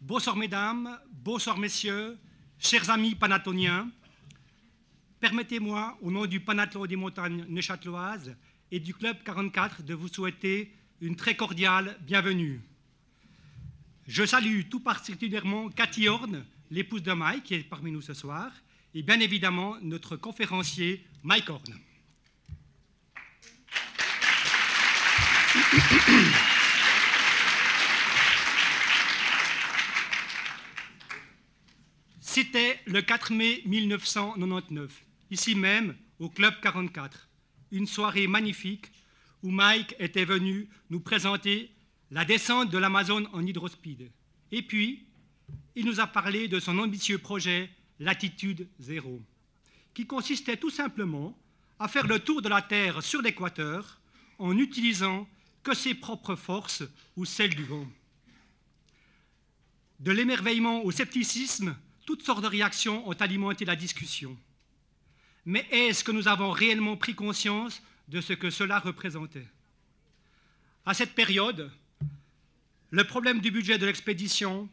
Bonsoir mesdames, bonsoir messieurs, chers amis panatoniens. Permettez-moi, au nom du Panathlon des montagnes neuchâteloises et du Club 44, de vous souhaiter une très cordiale bienvenue. Je salue tout particulièrement Cathy Horn, l'épouse de Mike, qui est parmi nous ce soir, et bien évidemment notre conférencier Mike Horn. C'était le 4 mai 1999, ici même au Club 44, une soirée magnifique où Mike était venu nous présenter la descente de l'Amazone en hydrospeed. Et puis, il nous a parlé de son ambitieux projet Latitude Zéro, qui consistait tout simplement à faire le tour de la Terre sur l'équateur en utilisant que ses propres forces ou celles du vent. De l'émerveillement au scepticisme, toutes sortes de réactions ont alimenté la discussion. Mais est-ce que nous avons réellement pris conscience de ce que cela représentait? À cette période, le problème du budget de l'expédition,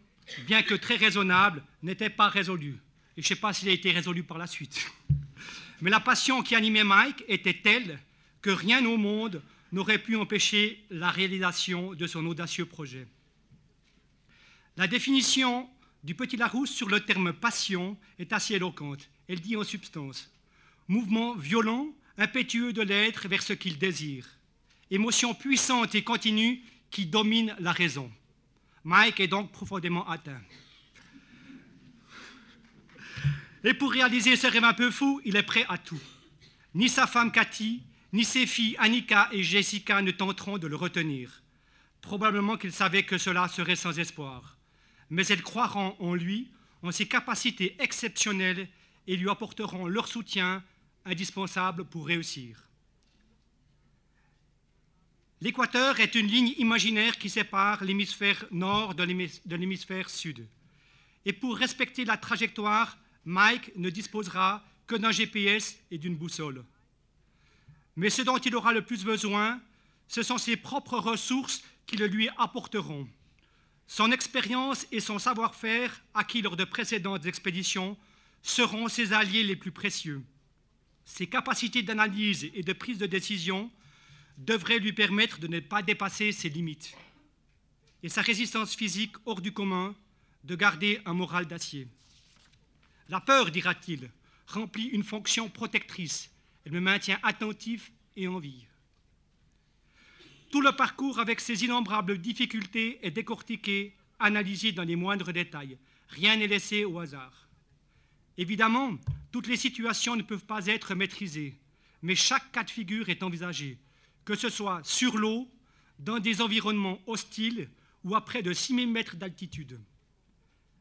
bien que très raisonnable, n'était pas résolu. Et je ne sais pas s'il a été résolu par la suite. Mais la passion qui animait Mike était telle que rien au monde n'aurait pu empêcher la réalisation de son audacieux projet. La définition du petit Larousse sur le terme passion est assez éloquente. Elle dit en substance mouvement violent, impétueux de l'être vers ce qu'il désire, émotion puissante et continue qui domine la raison. Mike est donc profondément atteint. Et pour réaliser ce rêve un peu fou, il est prêt à tout. Ni sa femme Cathy, ni ses filles Annika et Jessica ne tenteront de le retenir. Probablement qu'ils savaient que cela serait sans espoir. Mais elles croiront en lui, en ses capacités exceptionnelles et lui apporteront leur soutien indispensable pour réussir. L'équateur est une ligne imaginaire qui sépare l'hémisphère nord de l'hémisphère sud. Et pour respecter la trajectoire, Mike ne disposera que d'un GPS et d'une boussole. Mais ce dont il aura le plus besoin, ce sont ses propres ressources qui le lui apporteront. Son expérience et son savoir-faire acquis lors de précédentes expéditions seront ses alliés les plus précieux. Ses capacités d'analyse et de prise de décision devrait lui permettre de ne pas dépasser ses limites. Et sa résistance physique hors du commun, de garder un moral d'acier. La peur, dira-t-il, remplit une fonction protectrice. Elle me maintient attentif et en vie. Tout le parcours avec ses innombrables difficultés est décortiqué, analysé dans les moindres détails. Rien n'est laissé au hasard. Évidemment, toutes les situations ne peuvent pas être maîtrisées, mais chaque cas de figure est envisagé, que ce soit sur l'eau, dans des environnements hostiles ou à près de 6000 mètres d'altitude.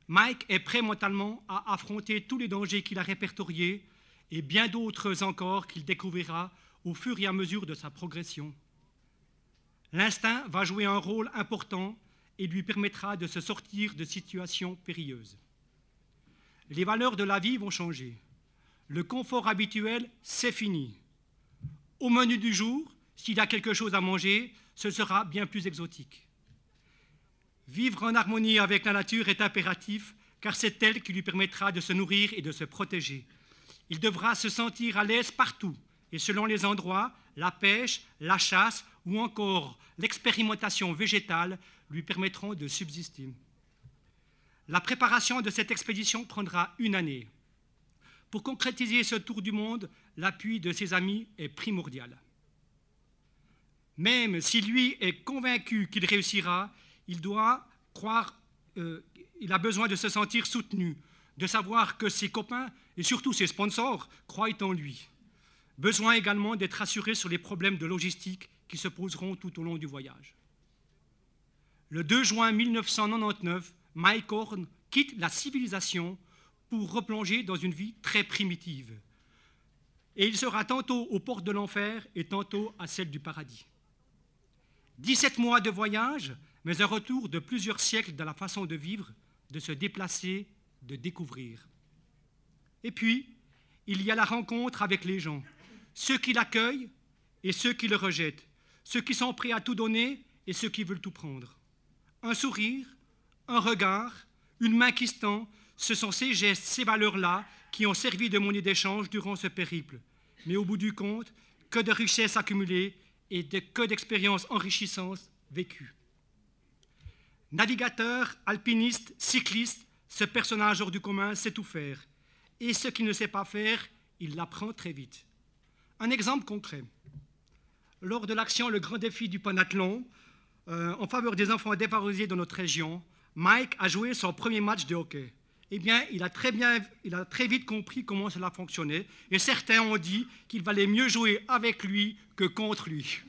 Mike est prêt mentalement à affronter tous les dangers qu'il a répertoriés et bien d'autres encore qu'il découvrira au fur et à mesure de sa progression. L'instinct va jouer un rôle important et lui permettra de se sortir de situations périlleuses. Les valeurs de la vie vont changer. Le confort habituel, c'est fini. Au menu du jour, s'il a quelque chose à manger, ce sera bien plus exotique. Vivre en harmonie avec la nature est impératif, car c'est elle qui lui permettra de se nourrir et de se protéger. Il devra se sentir à l'aise partout, et selon les endroits, la pêche, la chasse ou encore l'expérimentation végétale lui permettront de subsister. La préparation de cette expédition prendra une année. Pour concrétiser ce tour du monde, l'appui de ses amis est primordial. Même si lui est convaincu qu'il réussira, il doit croire, euh, il a besoin de se sentir soutenu, de savoir que ses copains et surtout ses sponsors croient en lui. Besoin également d'être assuré sur les problèmes de logistique qui se poseront tout au long du voyage. Le 2 juin 1999, Mike Horn quitte la civilisation pour replonger dans une vie très primitive. Et il sera tantôt aux portes de l'enfer et tantôt à celle du paradis. 17 mois de voyage, mais un retour de plusieurs siècles dans la façon de vivre, de se déplacer, de découvrir. Et puis, il y a la rencontre avec les gens, ceux qui l'accueillent et ceux qui le rejettent, ceux qui sont prêts à tout donner et ceux qui veulent tout prendre. Un sourire, un regard, Une main qui se tend, ce sont ces gestes, ces valeurs-là qui ont servi de monnaie d'échange durant ce périple. Mais au bout du compte, que de richesses accumulées et que d'expériences enrichissantes vécues. Navigateur, alpiniste, cycliste, ce personnage hors du commun sait tout faire. Et ce qu'il ne sait pas faire, il l'apprend très vite. Un exemple concret. Lors de l'action Le Grand Défi du Panathlon, euh, en faveur des enfants défavorisés dans notre région, Mike a joué son premier match de hockey. Eh bien, il a très, bien, il a très vite compris comment cela fonctionnait, et certains ont dit qu'il valait mieux jouer avec lui que contre lui.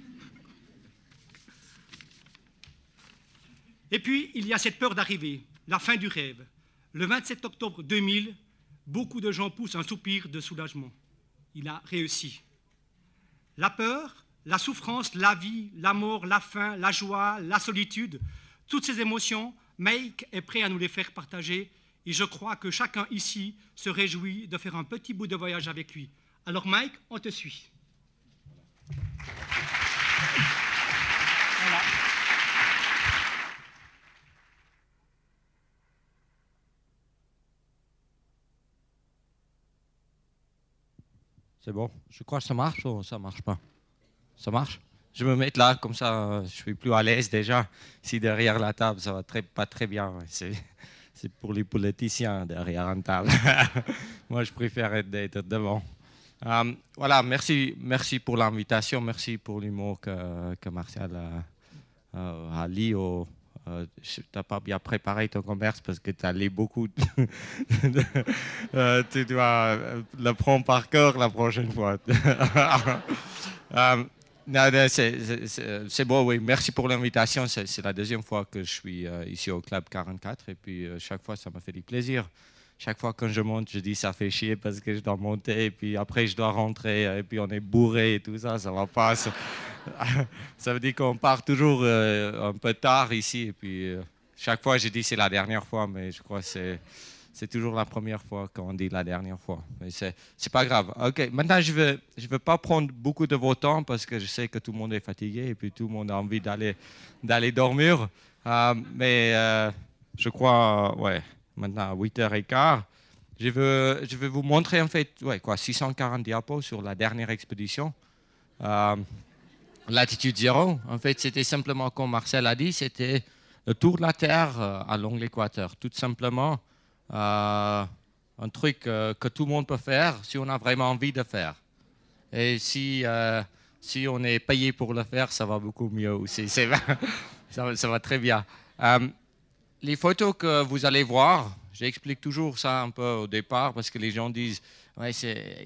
Et puis, il y a cette peur d'arriver, la fin du rêve. Le 27 octobre 2000, beaucoup de gens poussent un soupir de soulagement. Il a réussi. La peur, la souffrance, la vie, la mort, la faim, la joie, la solitude, toutes ces émotions, Mike est prêt à nous les faire partager et je crois que chacun ici se réjouit de faire un petit bout de voyage avec lui. Alors Mike, on te suit. C'est bon. Je crois que ça marche ou ça marche pas? Ça marche? Je me mets là, comme ça, je suis plus à l'aise déjà. Si derrière la table, ça va très, pas très bien. C'est, pour les politiciens derrière une table. Moi, je préfère être devant. Euh, voilà, merci, merci pour l'invitation, merci pour l'humour que, que Martial a, a, a au, euh, tu n'as pas bien préparé ton commerce parce que tu as lu beaucoup. Euh, tu dois euh, le prendre par cœur la prochaine fois. C'est beau, oui. Merci pour l'invitation. C'est la deuxième fois que je suis ici au Club 44 et puis chaque fois, ça m'a fait du plaisir chaque fois que je monte, je dis ça fait chier parce que je dois monter et puis après je dois rentrer et puis on est bourré et tout ça, ça va pas. Ça, veut dire qu'on part toujours euh, un peu tard ici et puis euh, chaque fois je dis c'est la dernière fois, mais je crois que c'est c'est toujours la première fois qu'on dit la dernière fois. Mais c'est c'est pas grave. Ok, maintenant je veux je veux pas prendre beaucoup de votre temps parce que je sais que tout le monde est fatigué et puis tout le monde a envie d'aller d'aller dormir. Euh, mais je crois ouais maintenant à 8h15. Je veux, je vais vous montrer en fait ouais, quoi, 640 diapos sur la dernière expédition. Euh, Latitude zéro, en fait, c'était simplement, comme Marcel a dit, c'était le tour de la Terre euh, à long l'équateur. Tout simplement, euh, un truc que tout le monde peut faire si on a vraiment envie de faire. Et si, si on est payé pour le faire, ça va beaucoup mieux aussi. ça, ça va très bien les photos que vous allez voir, j'explique toujours ça un peu au départ parce que les gens disent ouais,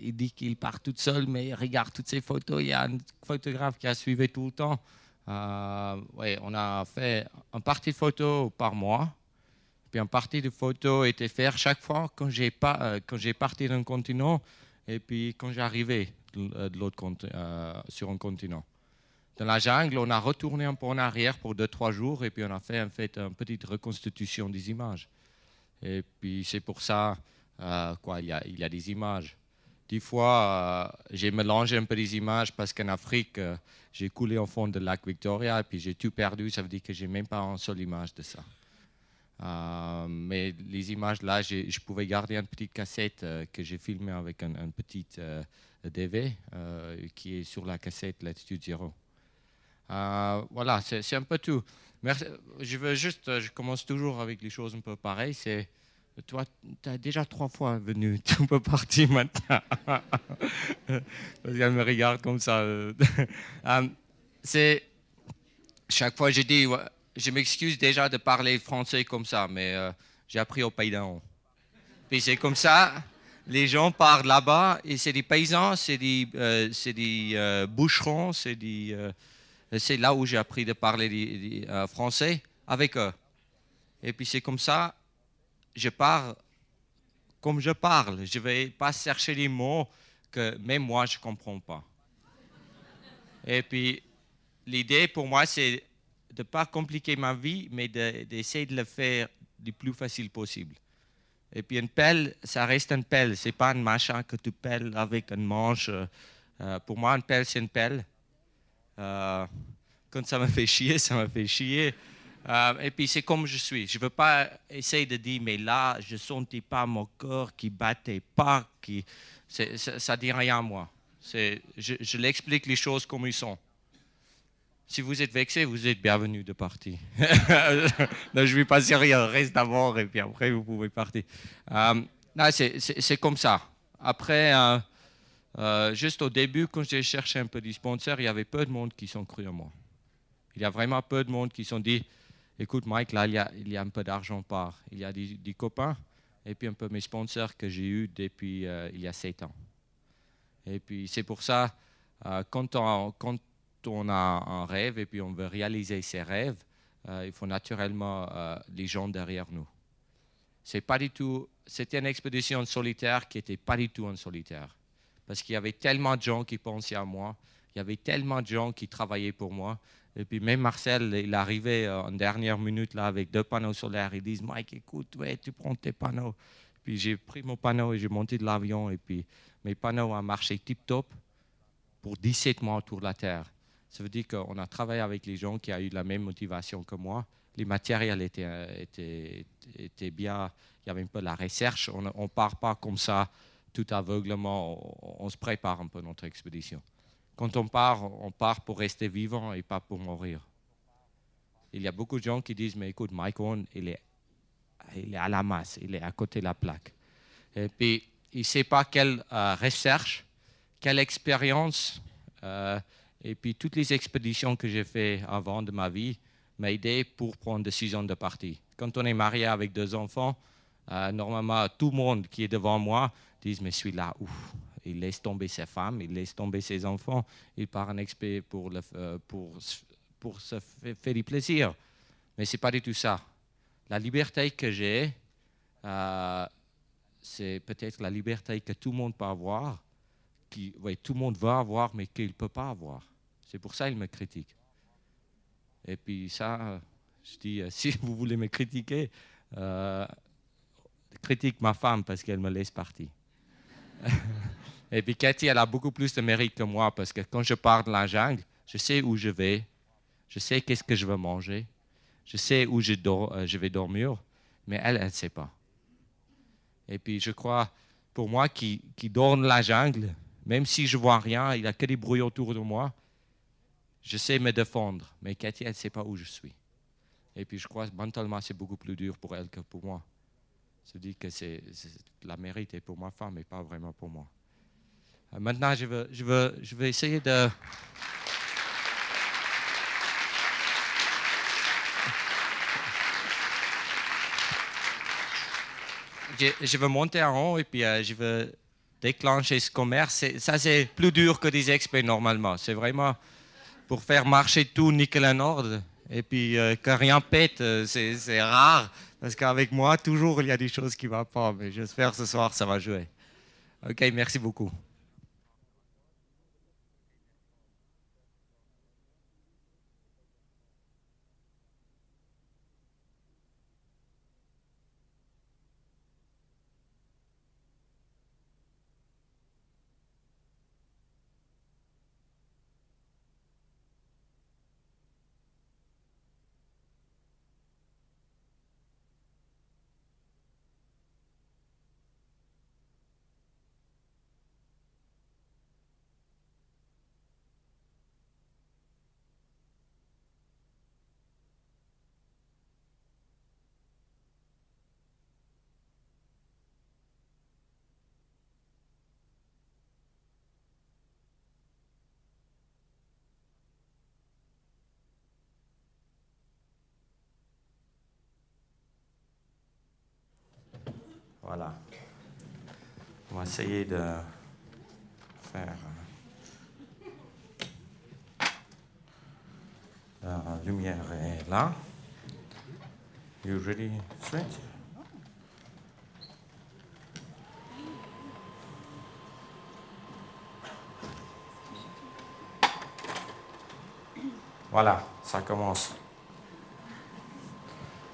il dit qu'il part tout seul, mais regarde toutes ces photos. Il y a un photographe qui a suivi tout le temps. Euh, ouais, on a fait un partie de photos par mois. Puis un partie de photos était fait chaque fois quand j'ai pas, euh, quand j'ai parti d'un continent et puis quand j'arrivais de, de l'autre euh, sur un continent dans la jungle, on a retourné un peu en arrière pour deux, trois jours et puis on a fait en fait une petite reconstitution des images. Et puis c'est pour ça euh, quoi, il y, a, il y, a, des images. Des fois, euh, j'ai mélangé un peu des images parce qu'en Afrique, euh, j'ai coulé au fond du lac Victoria et puis j'ai tout perdu. Ça veut dire que j'ai même pas une seule image de ça. Mais les images là, je pouvais garder une petite cassette que j'ai filmée avec un, un petit DV qui est sur la cassette Latitude. Euh, voilà, c'est un peu tout. Merci. Je veux juste, je commence toujours avec les choses un peu pareilles. C'est toi, tu as déjà trois fois venu, tu peux partir maintenant. Qu'elle me regarde comme ça. Euh, c'est chaque fois je dis, je m'excuse déjà de parler français comme ça, mais euh, j'ai appris au Pays d'en Puis c'est comme ça, les gens parlent là-bas et c'est des paysans, c'est des, des boucherons, c'est des c'est là où j'ai appris de parler euh, français avec eux. Et puis c'est comme ça, je parle comme je parle. Je ne vais pas chercher les mots que même moi je ne comprends pas. Et puis l'idée pour moi, c'est de ne pas compliquer ma vie, mais d'essayer de, le faire le plus facile possible. Et puis une pelle, ça reste une pelle. Ce n'est pas un machin que tu pelles avec une manche. Euh, pour moi, une pelle, c'est une pelle. Euh, quand ça me fait chier, ça me fait chier. Euh, et puis c'est comme je suis. Je ne veux pas essayer de dire, mais là, je ne sentais pas mon corps qui battait pas, qui... ça ne dit rien à moi. Je, je l'explique les choses comme ils sont. Si vous êtes vexé, vous êtes bienvenu de partir. je ne vais pas dire rien, reste d'abord et puis après vous pouvez partir. Euh, c'est comme ça. Après, euh, euh, juste au début, quand j'ai cherché un peu de sponsors, il y avait peu de monde qui sont cru en moi. Il y a vraiment peu de monde qui sont dit, écoute Mike, là il y a, un peu d'argent par. Il y a des, copains et puis un peu mes sponsors que j'ai eus depuis il y a sept ans. Et puis c'est pour ça, quand on, quand on a un rêve et puis on veut réaliser ses rêves, euh, il faut naturellement euh, les gens derrière nous. C'est pas du tout, c'était une expédition solitaire qui n'était pas du tout en solitaire. Parce qu'il y avait tellement de gens qui pensaient à moi, il y avait tellement de gens qui travaillaient pour moi. Et puis même Marcel, il arrivait euh, en dernière minute là avec deux panneaux solaires. Ils disent Mike, écoute, ouais, tu prends tes panneaux. Puis j'ai pris mon panneau et j'ai monté de l'avion. Et puis mes panneaux ont marché tip top pour 17 mois autour de la Terre. Ça veut dire qu'on a travaillé avec les gens qui ont eu la même motivation que moi. Les matériels étaient, étaient, bien. Il y avait un peu la recherche. On ne part pas comme ça, tout aveuglement. On, se prépare un peu notre expédition. Quand on part, on part pour rester vivant et pas pour mourir. Il y a beaucoup de gens qui disent, mais écoute, Mike Owen, il est, il est à la masse, il est à côté de la plaque. Et puis, il ne sait pas quelle euh, recherche, quelle expérience, euh, et puis toutes les expéditions que j'ai faites avant de ma vie m'ont aidé pour prendre décision de partir. Quand on est marié avec deux enfants, euh, normalement tout le monde qui est devant moi dit mais celui-là, ouf, il laisse tomber sa femme, il laisse tomber ses enfants, il part en expé pour, le, euh, pour, pour se faire du plaisir. Mais ce n'est pas du tout ça. La liberté que j'ai, euh, c'est peut-être la liberté que tout le monde peut avoir, qui, tout le monde veut avoir, mais qu'il ne peut pas avoir. C'est pour ça qu'il me critique. Et puis ça, je dis, euh, si vous voulez me critiquer, euh, critique ma femme parce qu'elle me laisse partir. Et puis Cathy, elle a beaucoup plus de mérite que moi parce que quand je pars de la jungle, je sais où je vais, je sais qu'est-ce que je veux manger, je sais où je, euh, vais dormir, mais elle, elle ne sait pas. Et puis je crois, pour moi qui, qui dors dans la jungle, même si je vois rien, il n'y a que des bruits autour de moi, je sais me défendre, mais Cathy, elle ne sait pas où je suis. Et puis je crois que mentalement, c'est beaucoup plus dur pour elle que pour moi. Je dis que c'est, la mérite est pour ma femme et pas vraiment pour moi. Euh, maintenant, je veux, je, veux, je vais essayer de... Je, veux monter en haut et puis euh, je veux déclencher ce commerce. Ça, c'est plus dur que des experts normalement. C'est vraiment pour faire marcher tout nickel en ordre. Et puis euh, que rien pète, euh, c'est rare. Parce qu'avec moi, toujours, il y a des choses qui ne vont pas. Mais j'espère ce soir, ça va jouer. OK, merci beaucoup. Voilà. On va essayer de faire. Euh, la lumière est là. Ready, switch? Voilà, ça commence.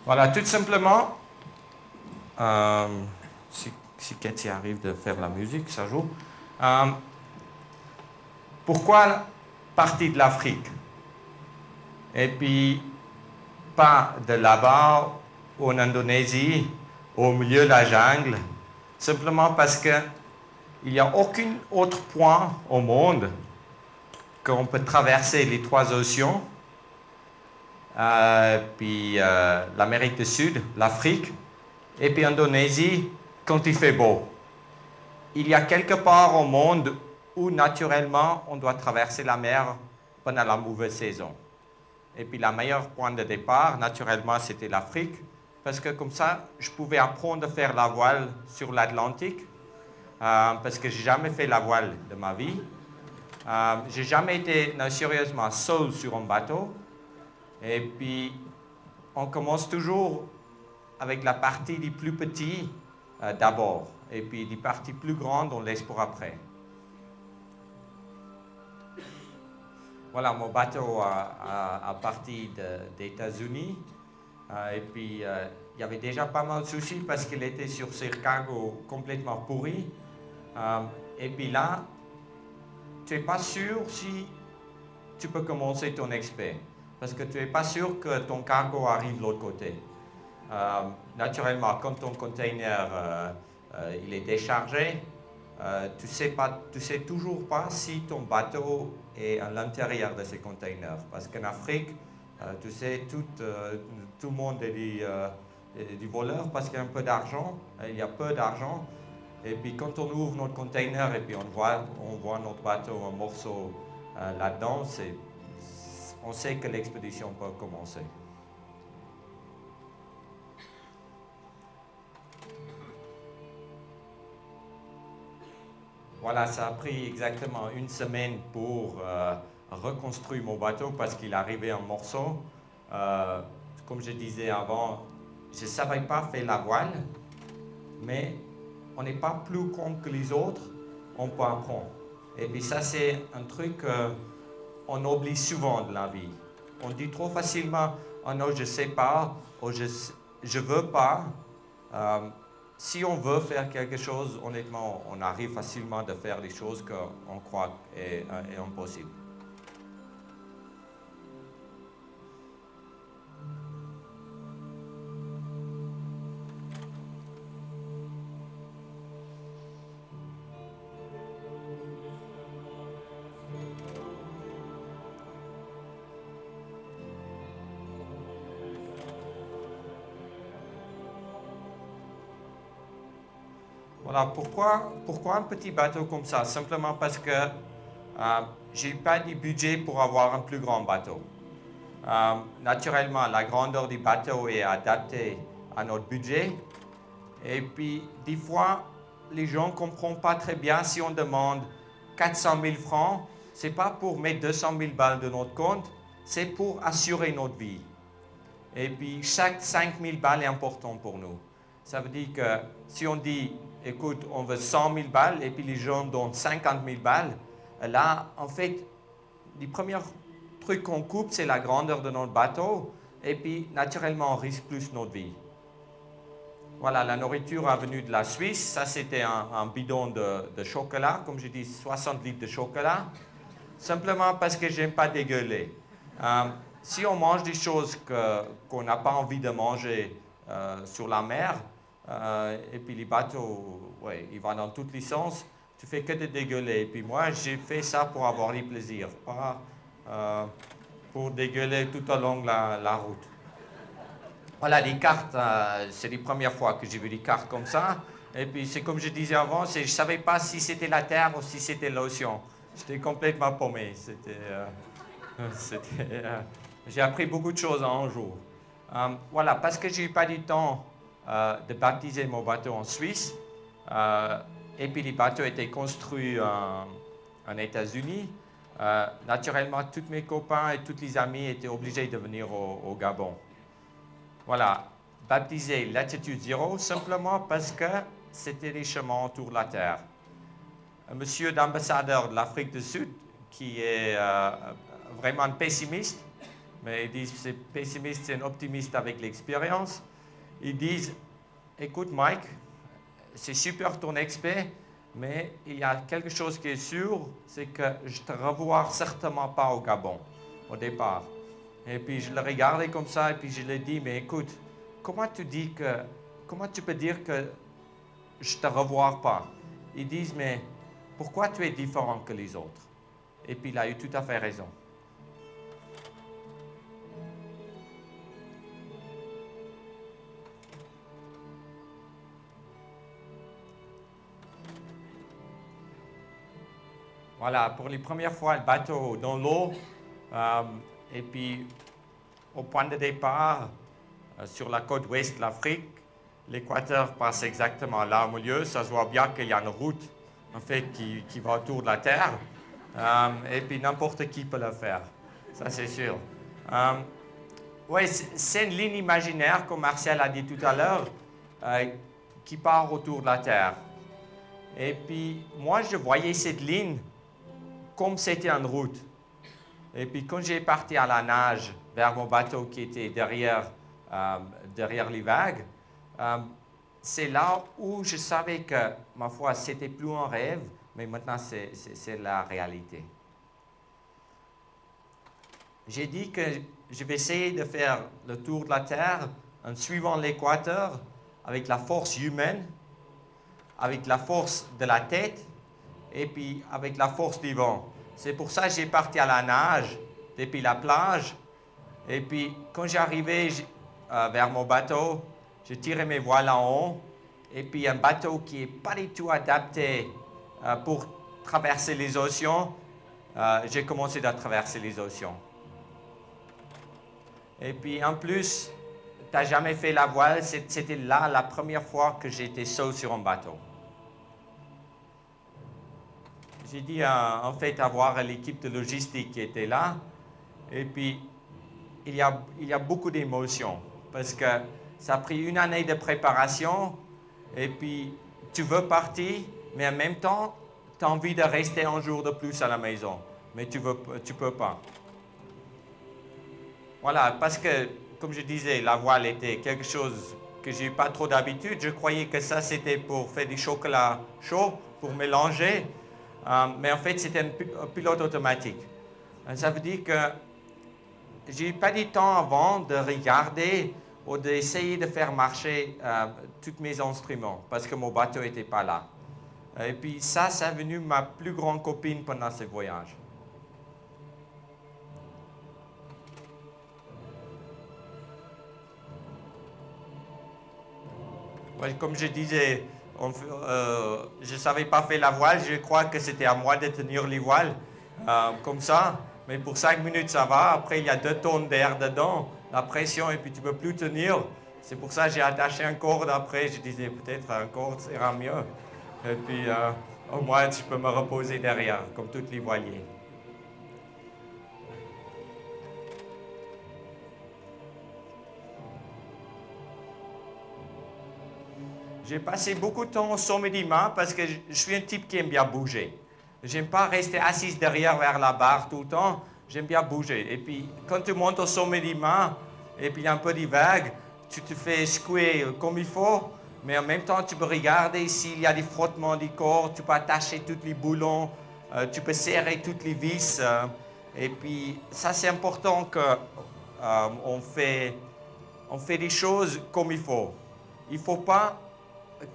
Voilà, tout simplement, euh, si, si Cathy arrive de faire la musique, ça joue. Euh, pourquoi partie de l'Afrique? Et puis, pas de là-bas, en Indonésie, au milieu de la jungle, simplement parce qu'il n'y a aucun autre point au monde qu'on peut traverser les trois océans, euh, puis euh, l'Amérique du Sud, l'Afrique, et puis l'Indonésie quand il fait beau. Il y a quelque part au monde où naturellement on doit traverser la mer pendant la mauvaise saison. Et puis la meilleure point de départ, naturellement, c'était l'Afrique, parce que comme ça, je pouvais apprendre à faire la voile sur l'Atlantique, euh, parce que j'ai jamais fait la voile de ma vie. Euh, j'ai jamais été sérieusement seul sur un bateau. Et puis, on commence toujours avec la partie des plus petits euh, d'abord, et puis les parties plus grandes, on laisse pour après. Voilà, mon bateau a, parti des États-Unis. Euh, et puis, euh, il y avait déjà pas mal de soucis parce qu'il était sur ses cargos complètement pourris. Et puis là, tu n'es pas sûr si tu peux commencer ton expert. Parce que tu n'es pas sûr que ton cargo arrive de l'autre côté. Naturellement, quand ton container il est déchargé, tu sais pas, tu sais toujours pas si ton bateau et à l'intérieur de ces containers. Parce qu'en Afrique, euh, tu sais, tout, euh, tout le monde est du, euh, du voleur parce qu'il y a un peu d'argent, il y a peu d'argent. Et puis quand on ouvre notre container et puis on voit, on voit notre bateau, un morceau là-dedans, on sait que l'expédition peut commencer. Voilà, ça a pris exactement une semaine pour euh, reconstruire mon bateau parce qu'il arrivait en morceaux. Euh, comme je disais avant, je ne savais pas faire la voile, mais on n'est pas plus con que les autres, on peut apprendre. Et puis ça, c'est un truc qu'on oublie souvent de la vie. On dit trop facilement, oh non, je ne sais pas, ou je ne veux pas. Euh, si on veut faire quelque chose, honnêtement, on arrive facilement de faire des choses qu'on croit est, est impossible. Pourquoi, pourquoi un petit bateau comme ça? Simplement parce que euh, je n'ai pas de budget pour avoir un plus grand bateau. Euh, naturellement, la grandeur du bateau est adaptée à notre budget. Et puis, des fois, les gens ne comprennent pas très bien si on demande 400 000 francs. Ce n'est pas pour mettre 200 000 balles de notre compte, c'est pour assurer notre vie. Et puis, chaque 5 000 balles est important pour nous. Ça veut dire que si on dit écoute, on veut 100 000 balles et puis les gens donnent 50 000 balles, là, en fait, les premiers trucs qu'on coupe, c'est la grandeur de notre bateau et puis naturellement, on risque plus notre vie. Voilà, la nourriture est venue de la Suisse. Ça, c'était un, bidon de, chocolat, comme je dis, 60 litres de chocolat. Simplement parce que je n'aime pas dégueuler. Euh, si on mange des choses qu'on n'a pas envie de manger euh, sur la mer, euh, et puis les bateaux, ouais, ils vont dans tous les sens. Tu fais que de dégueuler. Et puis moi, j'ai fait ça pour avoir les plaisirs, pas euh, pour dégueuler tout au long de la, route. Voilà, les cartes, euh, c'est les premières fois que j'ai vu des cartes comme ça. Et puis c'est comme je disais avant, je ne savais pas si c'était la terre ou si c'était l'océan. J'étais complètement paumé. J'ai appris beaucoup de choses en un jour. voilà, parce que je n'ai pas du temps de baptiser mon bateau en Suisse. Euh, et puis les bateaux étaient construits en, en États-Unis. Euh, naturellement, tous mes copains et tous les amis étaient obligés de venir au, Gabon. Voilà, baptisé latitude zéro simplement parce que c'était les chemins autour de la Terre. Un monsieur d'ambassadeur de l'Afrique du Sud qui est vraiment pessimiste, mais il dit c'est pessimiste, c'est un optimiste avec l'expérience ils disent, écoute Mike, c'est super ton expert, mais il y a quelque chose qui est sûr, c'est que je te revois certainement pas au Gabon au départ. Et puis je le regardais comme ça et puis je lui dit, mais écoute, comment tu dis que, comment tu peux dire que je te revois pas? Ils disent, mais pourquoi tu es différent que les autres? Et puis il a eu tout à fait raison. Voilà, pour les premières fois, le bateau dans l'eau. Euh, et puis, au point de départ, euh, sur la côte ouest de l'Afrique, l'équateur passe exactement là au milieu. Ça se voit bien qu'il y a une route, en fait, qui, qui va autour de la Terre. Euh, et puis, n'importe qui peut le faire. Ça, c'est sûr. oui, c'est une ligne imaginaire, comme Marcel a dit tout à l'heure, qui part autour de la Terre. Et puis, moi, je voyais cette ligne comme c'était en route. Et puis quand j'ai parti à la nage vers mon bateau qui était derrière, euh, derrière les vagues, euh, c'est là où je savais que, ma foi, c'était plus un rêve, mais maintenant c'est la réalité. J'ai dit que je vais essayer de faire le tour de la Terre en suivant l'équateur avec la force humaine, avec la force de la tête et puis avec la force du vent. C'est pour ça que j'ai parti à la nage depuis la plage. Et puis quand j'arrivais euh, vers mon bateau, je tirais mes voiles en haut. Et puis un bateau qui n'est pas du tout adapté euh, pour traverser les océans, euh, j'ai commencé à traverser les océans. Et puis en plus, tu n'as jamais fait la voile, c'était là la première fois que j'étais seul sur un bateau. J'ai dit en fait avoir l'équipe de logistique qui était là. Et puis, il y a, il y a beaucoup d'émotions parce que ça a pris une année de préparation et puis tu veux partir, mais en même temps, tu as envie de rester un jour de plus à la maison, mais tu ne tu peux pas. Voilà, parce que, comme je disais, la voile était quelque chose que j'ai pas trop d'habitude. Je croyais que ça, c'était pour faire du chocolat chaud, pour mélanger. Euh, mais en fait, c'était un, pilote automatique. Euh, ça veut dire que j'ai pas du temps avant de regarder ou d'essayer de faire marcher euh, tous mes instruments parce que mon bateau n'était pas là. Et puis ça, c'est venu ma plus grande copine pendant ce voyage. comme je disais, euh, je ne savais pas faire la voile, je crois que c'était à moi de tenir les voiles euh, comme ça. Mais pour cinq minutes, ça va. Après, il y a deux tonnes d'air dedans, la pression, et puis tu ne peux plus tenir. C'est pour ça que j'ai attaché un corde après. Je disais peut-être un corde sera mieux. Et puis, euh, au moins, je peux me reposer derrière, comme tous les voiliers. J'ai passé beaucoup de temps au sommet du mât parce que je suis un type qui aime bien bouger. J'aime pas rester assis derrière vers la barre tout le temps. J'aime bien bouger. Et puis, quand tu montes au sommet du mât, et puis il y a un peu de vague, tu te fais secouer comme il faut, mais en même temps, tu peux regarder s'il y a des frottements du corps, tu peux attacher tous les boulons, euh, tu peux serrer toutes les vis. Euh, et puis, ça, c'est important qu'on euh, fait, on fait des choses comme il faut. Il ne faut pas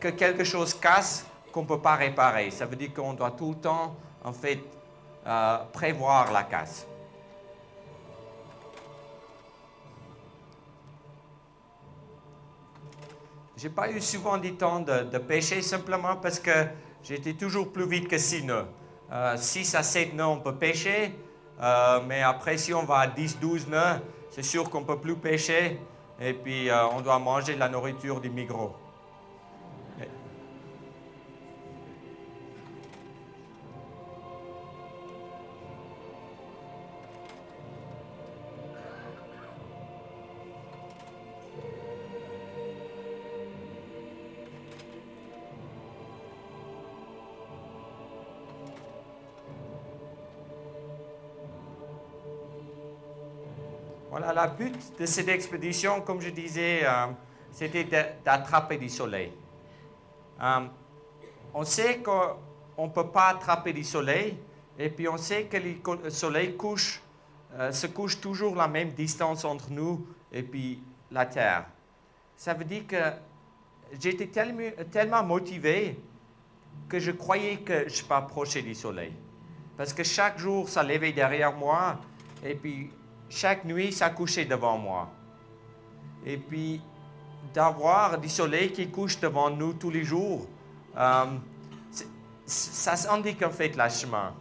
que quelque chose casse qu'on ne peut pas réparer. Ça veut dire qu'on doit tout le temps, en fait, euh, prévoir la casse. J'ai pas eu souvent du temps de, pêcher simplement parce que j'étais toujours plus vite que 6 nœuds. 6 à 7 nœuds, on peut pêcher, euh, mais après, si on va à 10, 12 nœuds, c'est sûr qu'on ne peut plus pêcher et puis euh, on doit manger de la nourriture du migros. Voilà, la but de cette expédition, comme je disais, euh, c'était d'attraper du soleil. Euh, on sait qu'on ne peut pas attraper du soleil, et puis on sait que le soleil couche euh, se couche toujours la même distance entre nous et puis la Terre. Ça veut dire que j'étais tellement, tellement motivé que je croyais que je m'approchais du soleil. Parce que chaque jour, ça levait derrière moi, et puis chaque nuit, ça couchait devant moi. Et puis, d'avoir du soleil qui couche devant nous tous les jours, euh, ça indique en fait le chemin.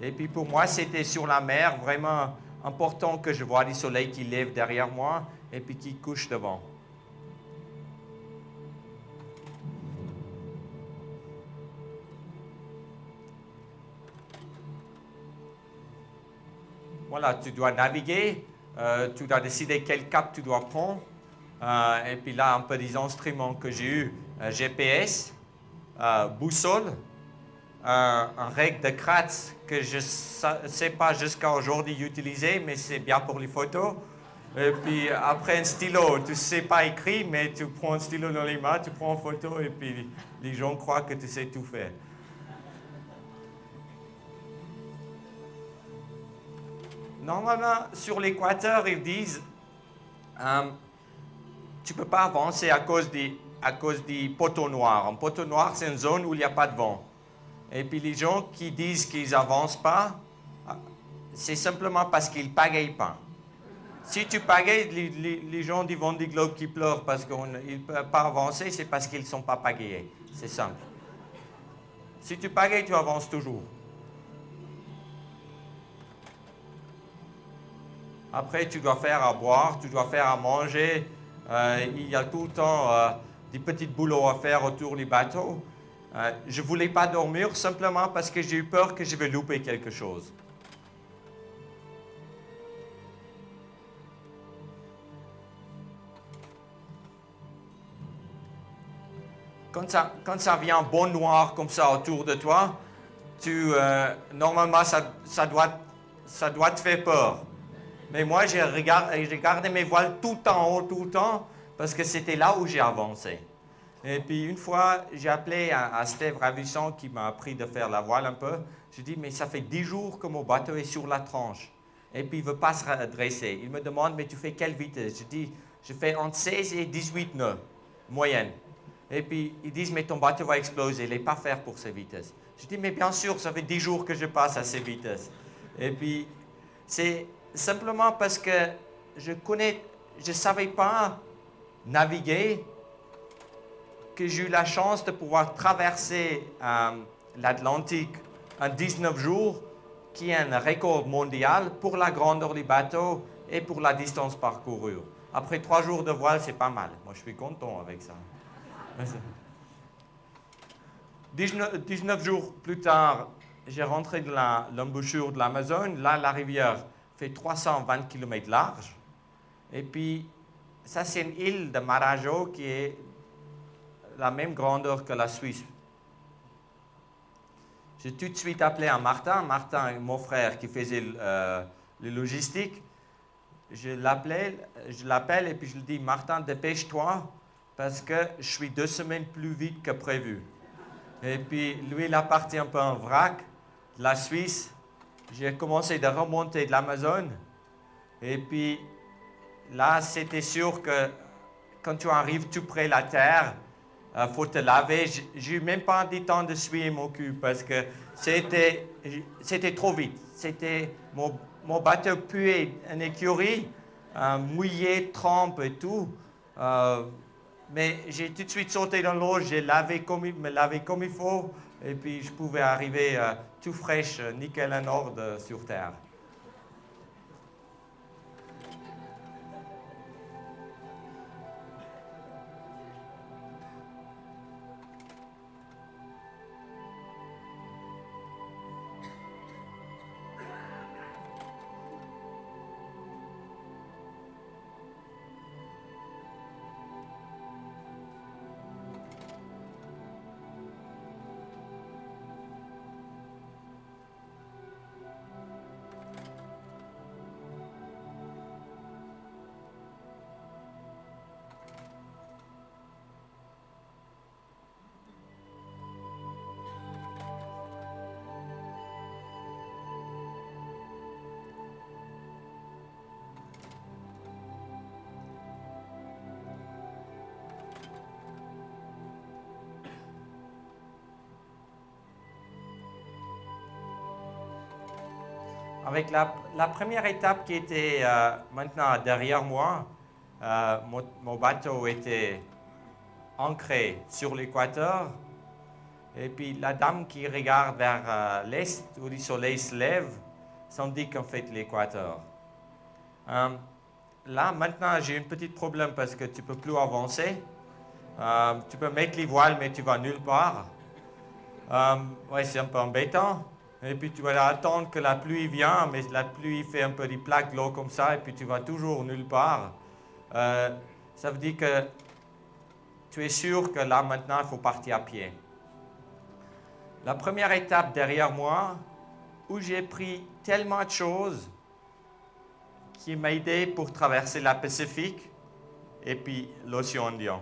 Et puis pour moi, c'était sur la mer vraiment important que je vois du soleil qui lève derrière moi et puis qui couche devant. Voilà, tu dois naviguer, euh, tu dois décider quel cap tu dois prendre. Euh, et puis là, un peu des instruments que j'ai eu, euh, GPS, boussole, un règle de Kratz que je ne sais pas jusqu'à aujourd'hui utiliser, mais c'est bien pour les photos. Et puis après un stylo, tu ne sais pas écrire, mais tu prends un stylo dans les mains, tu prends une photo et puis les gens croient que tu sais tout faire. Normalement, sur l'équateur, ils disent euh, tu ne peux pas avancer à cause, des, à cause des poteaux noirs. Un poteau noir, c'est une zone où il n'y a pas de vent. Et puis les gens qui disent qu'ils n'avancent pas, c'est simplement parce qu'ils ne pagayent pas. Si tu pagayes, les, gens du Vendée Globe qui pleurent parce qu'ils ne peuvent pas avancer, c'est parce qu'ils ne sont pas pagayés. C'est simple. Si tu pagayes, tu avances toujours. Après, tu dois faire à boire, tu dois faire à manger. Euh, il y a tout le temps euh, des petits boulots à faire autour du bateau. Euh, je ne voulais pas dormir simplement parce que j'ai eu peur que je vais louper quelque chose. Quand ça, quand ça vient bon noir comme ça autour de toi, tu, normalement ça, ça, doit, ça doit te faire peur. Mais moi, j'ai regardé, gardé mes voiles tout en haut, tout le temps, parce que c'était là où j'ai avancé. Et puis une fois, j'ai appelé à, Steve Ravissant qui m'a appris de faire la voile un peu. Je dis, mais ça fait 10 jours que mon bateau est sur la tranche. Et puis il ne veut pas se redresser. Il me demande, mais tu fais quelle vitesse? Je dis, je fais entre 16 et 18 nœuds, moyenne. Et puis ils disent, mais ton bateau va exploser, il n'est pas fait pour ces vitesses. Je dis, mais bien sûr, ça fait 10 jours que je passe à ces vitesses. Et puis c'est simplement parce que je ne savais pas naviguer que j'ai eu la chance de pouvoir traverser euh, l'Atlantique en 19 jours, qui est un record mondial pour la grandeur du bateau et pour la distance parcourue. Après trois jours de voile, c'est pas mal. Moi, je suis content avec ça. 19, jours plus tard, j'ai rentré de l'embouchure de l'Amazon. Là, la rivière fait 320 km large. Et puis, ça, c'est une île de Marajo qui est la même grandeur que la Suisse. J'ai tout de suite appelé à Martin, Martin, mon frère qui faisait euh, les logistiques. Je l'appelle, je l'appelle et puis je lui dis, Martin, dépêche-toi parce que je suis deux semaines plus vite que prévu. Et puis lui, il a parti un peu en vrac la Suisse. J'ai commencé de remonter de l'Amazon. Et puis là, c'était sûr que quand tu arrives tout près de la terre, il euh, faut te laver. J'ai même pas eu temps de suivre mon cul parce que c'était, trop vite. C'était mon, mon bateau puait en écurie, euh, mouillé, trempe et tout. Euh, mais j'ai tout de suite sauté dans l'eau, j'ai lavé comme, me lavé comme il faut, et puis je pouvais arriver tout fraîche, nickel en ordre sur terre. Avec la, première étape qui était euh, maintenant derrière moi, euh, mon, bateau était ancré sur l'équateur. Et puis la dame qui regarde vers euh, l'est, où le soleil se lève, s'indique en fait l'équateur. Là, maintenant, j'ai un petit problème parce que tu peux plus avancer. Tu peux mettre les voiles, mais tu vas nulle part. Ouais, c'est un peu embêtant. Et puis tu vas attendre que la pluie vienne, mais la pluie fait un peu des plaques d'eau comme ça, et puis tu vas toujours nulle part. Euh, ça veut dire que tu es sûr que là, maintenant, il faut partir à pied. La première étape derrière moi, où j'ai pris tellement de choses qui m'ont aidé pour traverser la Pacifique et puis l'océan Indien.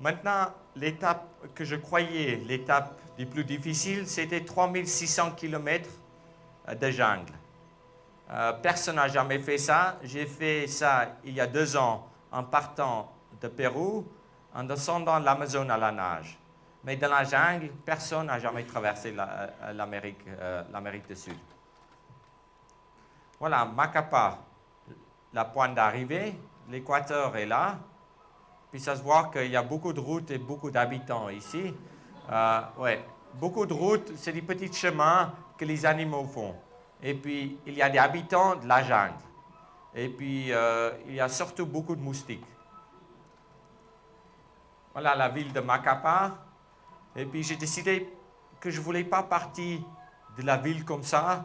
Maintenant, l'étape que je croyais l'étape la plus difficile, c'était 3600 km de jungle. Euh, personne n'a jamais fait ça. J'ai fait ça il y a deux ans en partant de Pérou, en descendant l'Amazone à la nage. Mais dans la jungle, personne n'a jamais traversé la- euh, l'Amérique euh, l'Amérique du Sud. Voilà, Macapa, la pointe d'arrivée, l'équateur est là. Puis ça se voit qu'il y a beaucoup de routes et beaucoup d'habitants ici. Euh, ouais, beaucoup de routes, c'est des petits chemins que les animaux font. Et puis, il y a des habitants de la jungle. Et puis, euh, il y a surtout beaucoup de moustiques. Voilà la ville de Macapa. Et puis, j'ai décidé que je ne voulais pas partir de la ville comme ça.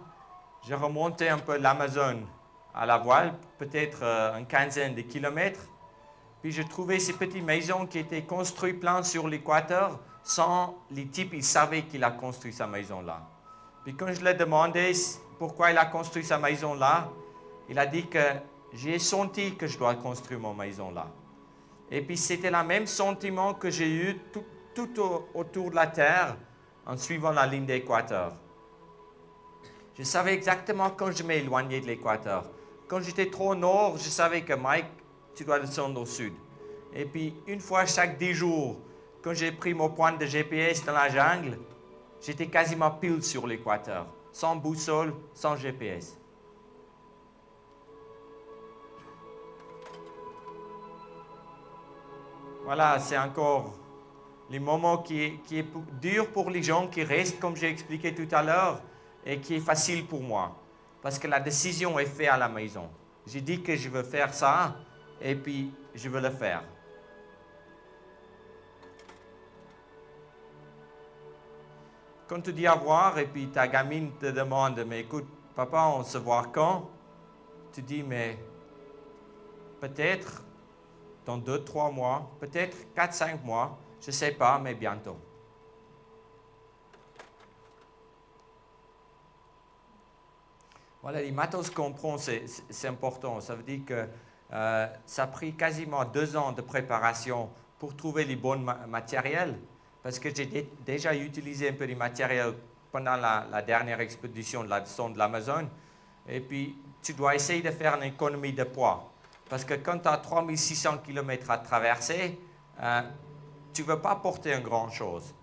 J'ai remonté un peu l'Amazone à la voile, peut-être euh, une quinzaine de kilomètres. Puis j'ai trouvé ces petites maisons qui étaient construites plein sur l'équateur sans les types, ils savaient qu'il a construit sa maison là. Puis quand je lui ai demandé pourquoi il a construit sa maison là, il a dit que j'ai senti que je dois construire ma maison là. Et puis c'était le même sentiment que j'ai eu tout, tout au- autour de la Terre en suivant la ligne d'équateur. Je savais exactement quand je m'éloignais de l'équateur. Quand j'étais trop au nord, je savais que Mike, tu dois descendre au sud. Et puis, une fois chaque dix jours, quand j'ai pris mon point de GPS dans la jungle, j'étais quasiment pile sur l'équateur, sans boussole, sans GPS. Voilà, c'est encore les moments qui qui est dur pour les gens qui restent, comme j'ai expliqué tout à l'heure, et qui est facile pour moi. Parce que la décision est faite à la maison. J'ai dit que je veux faire ça, et puis je veux le faire. Quand tu dis avoir, et puis ta gamine te demande, mais écoute, papa, on se voit quand? Tu dis, mais peut-être dans deux, trois mois, peut-être quatre, cinq mois, je ne sais pas, mais bientôt. Voilà, les matos qu'on prend, c'est important. Ça veut dire que euh, ça a pris quasiment deux ans de préparation pour trouver les bons ma- matériels, parce que j'ai dé- déjà utilisé un peu les matériels pendant la, dernière expédition de la descente de l'Amazone. Et puis, tu dois essayer de faire une économie de poids. Parce que quand tu as 3600 km à traverser, euh, tu ne veux pas porter un grand chose.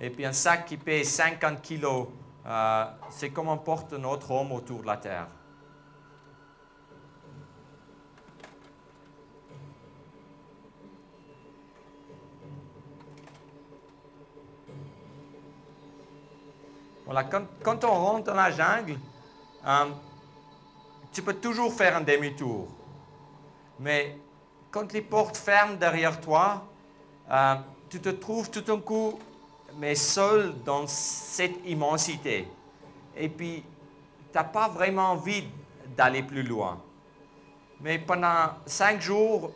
Et puis un sac qui pèse 50 kg, euh, c'est comme on porte notre homme autour de la Terre. Voilà, quand, on rentre dans la jungle, euh, tu peux toujours faire un demi-tour. Mais quand les portes ferment derrière toi, euh, tu te trouves tout d'un coup, mais seul dans cette immensité. Et puis, tu n'as pas vraiment envie d'aller plus loin. Mais pendant cinq jours,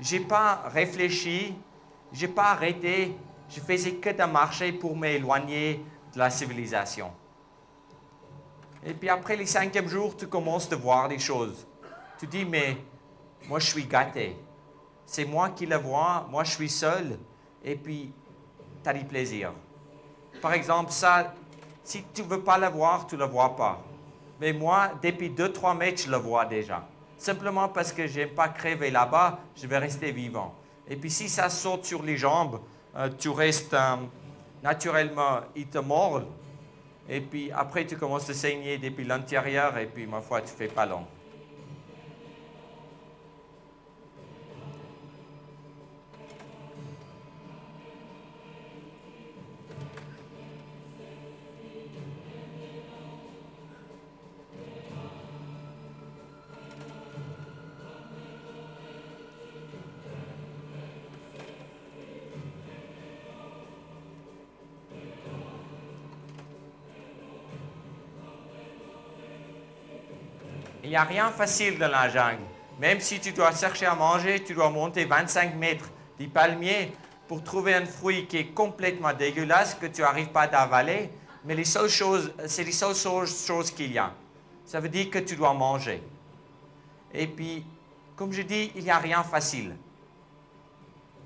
j'ai pas réfléchi, j'ai pas arrêté, je faisais que de marcher pour m'éloigner la civilisation. Et puis après les cinquième jour, tu commences à voir des choses. Tu dis, mais moi je suis gâté. C'est moi qui le vois, moi je suis seul, et puis tu as du plaisir. Par exemple, ça, si tu ne veux pas le voir, tu ne le vois pas. Mais moi, depuis 2-3 mètres, je le vois déjà. Simplement parce que je n'aime pas crever là-bas, je vais rester vivant. Et puis si ça saute sur les jambes, euh, tu restes euh, naturellement, il te mord. Et puis après, tu commences à saigner depuis l'intérieur. Et puis, ma foi, tu fais pas long. Il n'y a rien facile dans la jungle. Même si tu dois chercher à manger, tu dois monter 25 mètres du palmier pour trouver un fruit qui est complètement dégueulasse, que tu n'arrives pas à avaler. Mais les seules choses, c'est les seules choses qu'il y a. Ça veut dire que tu dois manger. Et puis, comme je dis, il n'y a rien facile.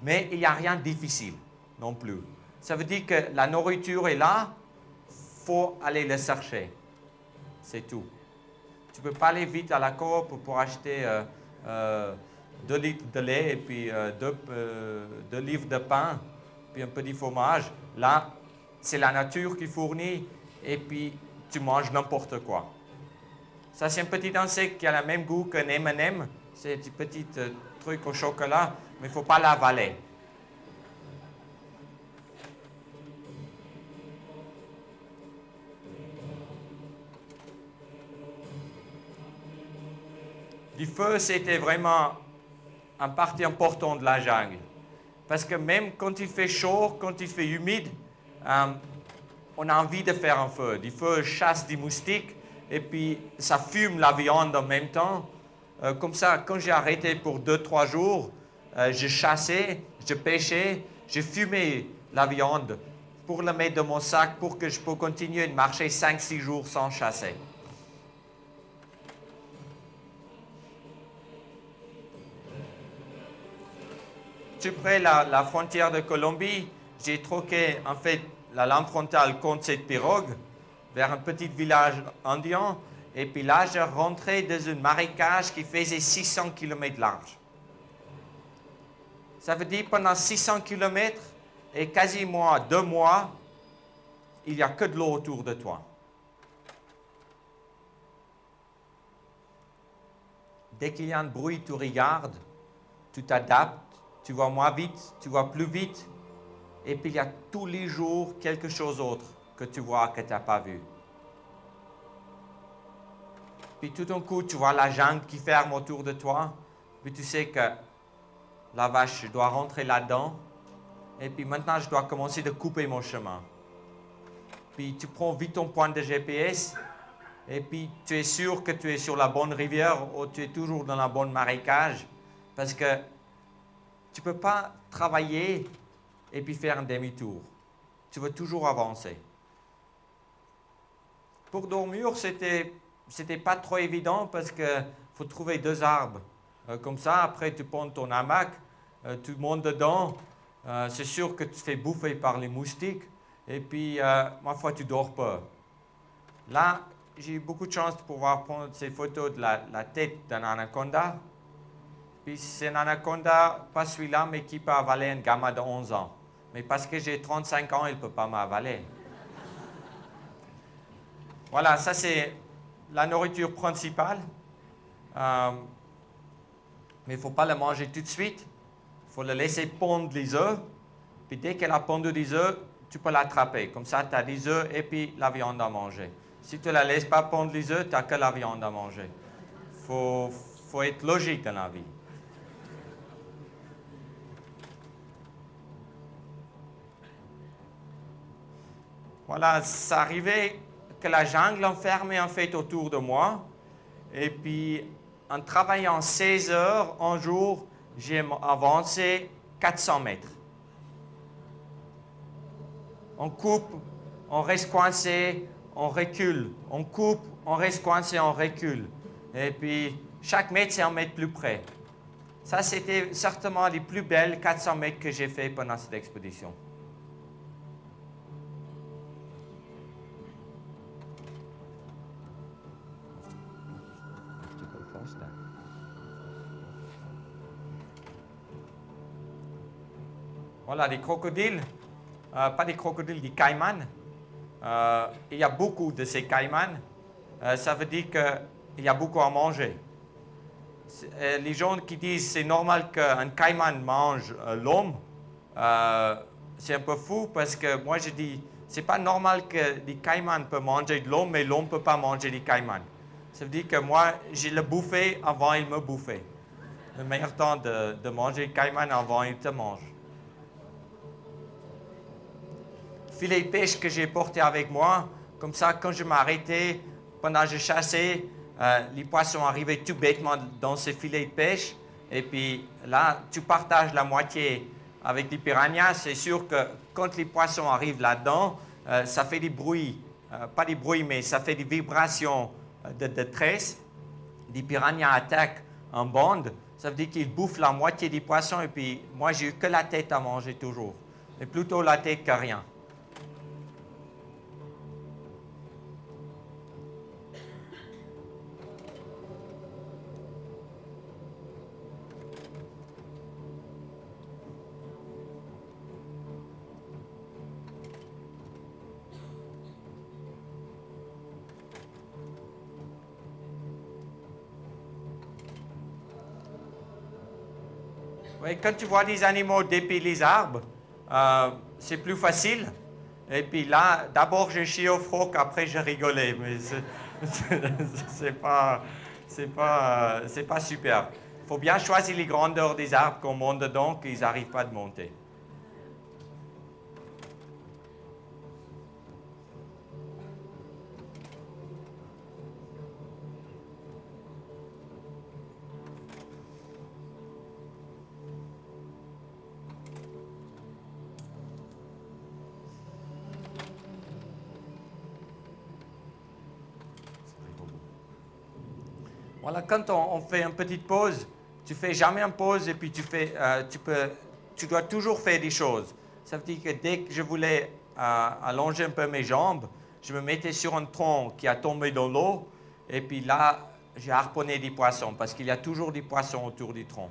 Mais il n'y a rien difficile non plus. Ça veut dire que la nourriture est là, faut aller la chercher. C'est tout. Tu peux pas aller vite à la coop pour acheter euh, euh, deux litres de lait et puis euh, deux, livres de pain, puis un petit fromage. Là, c'est la nature qui fournit et puis tu manges n'importe quoi. Ça, c'est un petit insecte qui a le même goût qu'un M&M. C'est un petit truc au chocolat, mais il ne faut pas l'avaler. Du feu, c'était vraiment un partie importante de la jungle. Parce que même quand il fait chaud, quand il fait humide, euh, on a envie de faire un feu. Du feu chasse des moustiques et puis ça fume la viande en même temps. Euh, comme ça, quand j'ai arrêté pour 2-3 jours, euh, je chassais, je pêchais, je fumais la viande pour la mettre dans mon sac pour que je puisse continuer de marcher 5-6 jours sans chasser. Près la, la frontière de Colombie, j'ai troqué en fait la lampe frontale contre cette pirogue vers un petit village indien. Et puis là, je rentrais dans un marécage qui faisait 600 km large. Ça veut dire pendant 600 km et quasiment deux mois, il n'y a que de l'eau autour de toi. Dès qu'il y a un bruit, tu regardes, tu t'adaptes tu vois moins vite, tu vois plus vite. Et puis il y a tous les jours quelque chose d'autre que tu vois que tu n'as pas vu. Puis tout d'un coup, tu vois la jungle qui ferme autour de toi. Puis tu sais que la vache doit rentrer là-dedans. Et puis maintenant, je dois commencer de couper mon chemin. Puis tu prends vite ton point de GPS. Et puis tu es sûr que tu es sur la bonne rivière ou tu es toujours dans la bonne marécage. Parce que tu ne peux pas travailler et puis faire un demi-tour. Tu veux toujours avancer. Pour dormir, c'était c'était pas trop évident parce qu'il faut trouver deux arbres. Euh, comme ça, après, tu prends ton hamac, euh, tu montes dedans. Euh, c'est sûr que tu te fais bouffer par les moustiques. Et puis, ma foi, tu dors pas. Là, j'ai eu beaucoup de chance de pouvoir prendre ces photos de la tête d'un anaconda. Puis c'est un anaconda, pas celui-là, mais qui peut avaler un gamma de 11 ans. Mais parce que j'ai 35 ans, il ne peut pas m'avaler. Voilà, ça c'est la nourriture principale. Euh, mais il ne faut pas le manger tout de suite. Il faut le laisser pondre les œufs. Puis dès qu'elle a pondu des œufs, tu peux l'attraper. Comme ça, tu as des œufs et puis la viande à manger. Si tu ne la laisses pas pondre les œufs, tu n'as que la viande à manger. Il faut, faut être logique dans la vie. Voilà, ça arrivait que la jungle enfermait en fait autour de moi. Et puis, en travaillant 16 heures un jour, j'ai avancé 400 mètres. On coupe, on reste coincé, on recule. On coupe, on reste coincé, on recule. Et puis, chaque mètre, c'est un mètre plus près. Ça, c'était certainement les plus belles 400 mètres que j'ai fait pendant cette expédition. Voilà, des crocodiles, euh, pas des crocodiles, des caïmans. euh, il y a beaucoup de ces caïmans, euh, ça veut dire qu'il y a beaucoup à manger. Les gens qui disent c'est normal qu'un caïman mange l'homme, c'est un peu fou parce que moi je dis c'est pas normal que les caïmans peuvent manger de l'homme, mais l'homme ne peut pas manger des caïmans. Ça veut dire que moi, j'ai le bouffé avant il me bouffait. Le meilleur temps de, manger caïman avant il te mange. Filet de pêche que j'ai porté avec moi. Comme ça, quand je m'arrêtais, pendant que je chassais, euh, les poissons arrivaient tout bêtement dans ce filet de pêche. Et puis là, tu partages la moitié avec les piranhas. C'est sûr que quand les poissons arrivent là-dedans, euh, ça fait des bruits. Euh, pas des bruits, mais ça fait des vibrations de détresse. Les piranhas attaquent en bande. Ça veut dire qu'ils bouffent la moitié des poissons. Et puis moi, j'ai eu que la tête à manger toujours. Mais plutôt la tête que rien. Quand tu vois des animaux dépiler les arbres, euh, c'est plus facile. Et puis là, d'abord j'ai chié au froc, après j'ai rigolé. Mais c'est pas, c'est pas, c'est pas super. Il faut bien choisir les grandeurs des arbres qu'on monte dedans, qu'ils n'arrivent pas à monter. Quand on, fait une petite pause, tu fais jamais une pause et puis tu, fais, euh, tu, peux, tu dois toujours faire des choses. Ça veut dire que dès que je voulais euh, allonger un peu mes jambes, je me mettais sur un tronc qui a tombé dans l'eau et puis là, j'ai harponné des poissons parce qu'il y a toujours des poissons autour du tronc.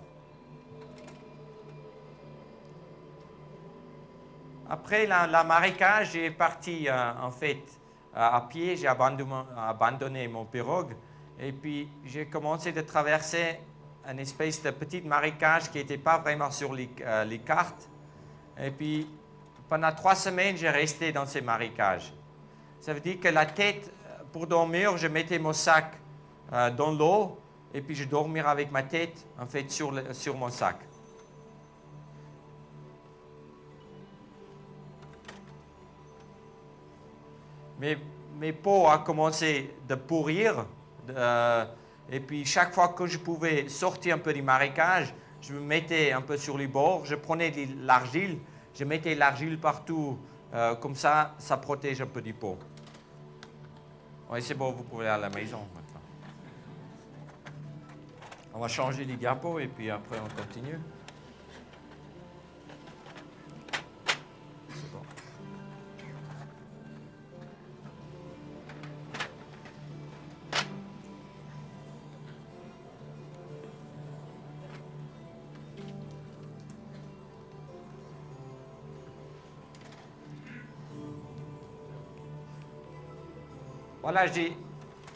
Après la, marécage, j'ai parti euh, en fait à pied, j'ai abandonné, abandonné mon pirogue et puis, j'ai commencé de traverser une espèce de petite marécage qui n'était pas vraiment sur euh, les, cartes. Et puis, pendant trois semaines, j'ai resté dans ces marécages. Ça veut dire que la tête, pour dormir, je mettais mon sac euh, dans l'eau et puis je dormais avec ma tête, en fait, sur, sur mon sac. Mes, mes peaux ont commencé de pourrir euh, et puis chaque fois que je pouvais sortir un peu du marécage, je me mettais un peu sur les bords, je prenais de l'argile, je mettais l'argile partout, euh, comme ça, ça protège un peu du pot. Oui, c'est bon, vous pouvez aller à la maison maintenant. On va changer les diapos et puis après on continue. Voilà,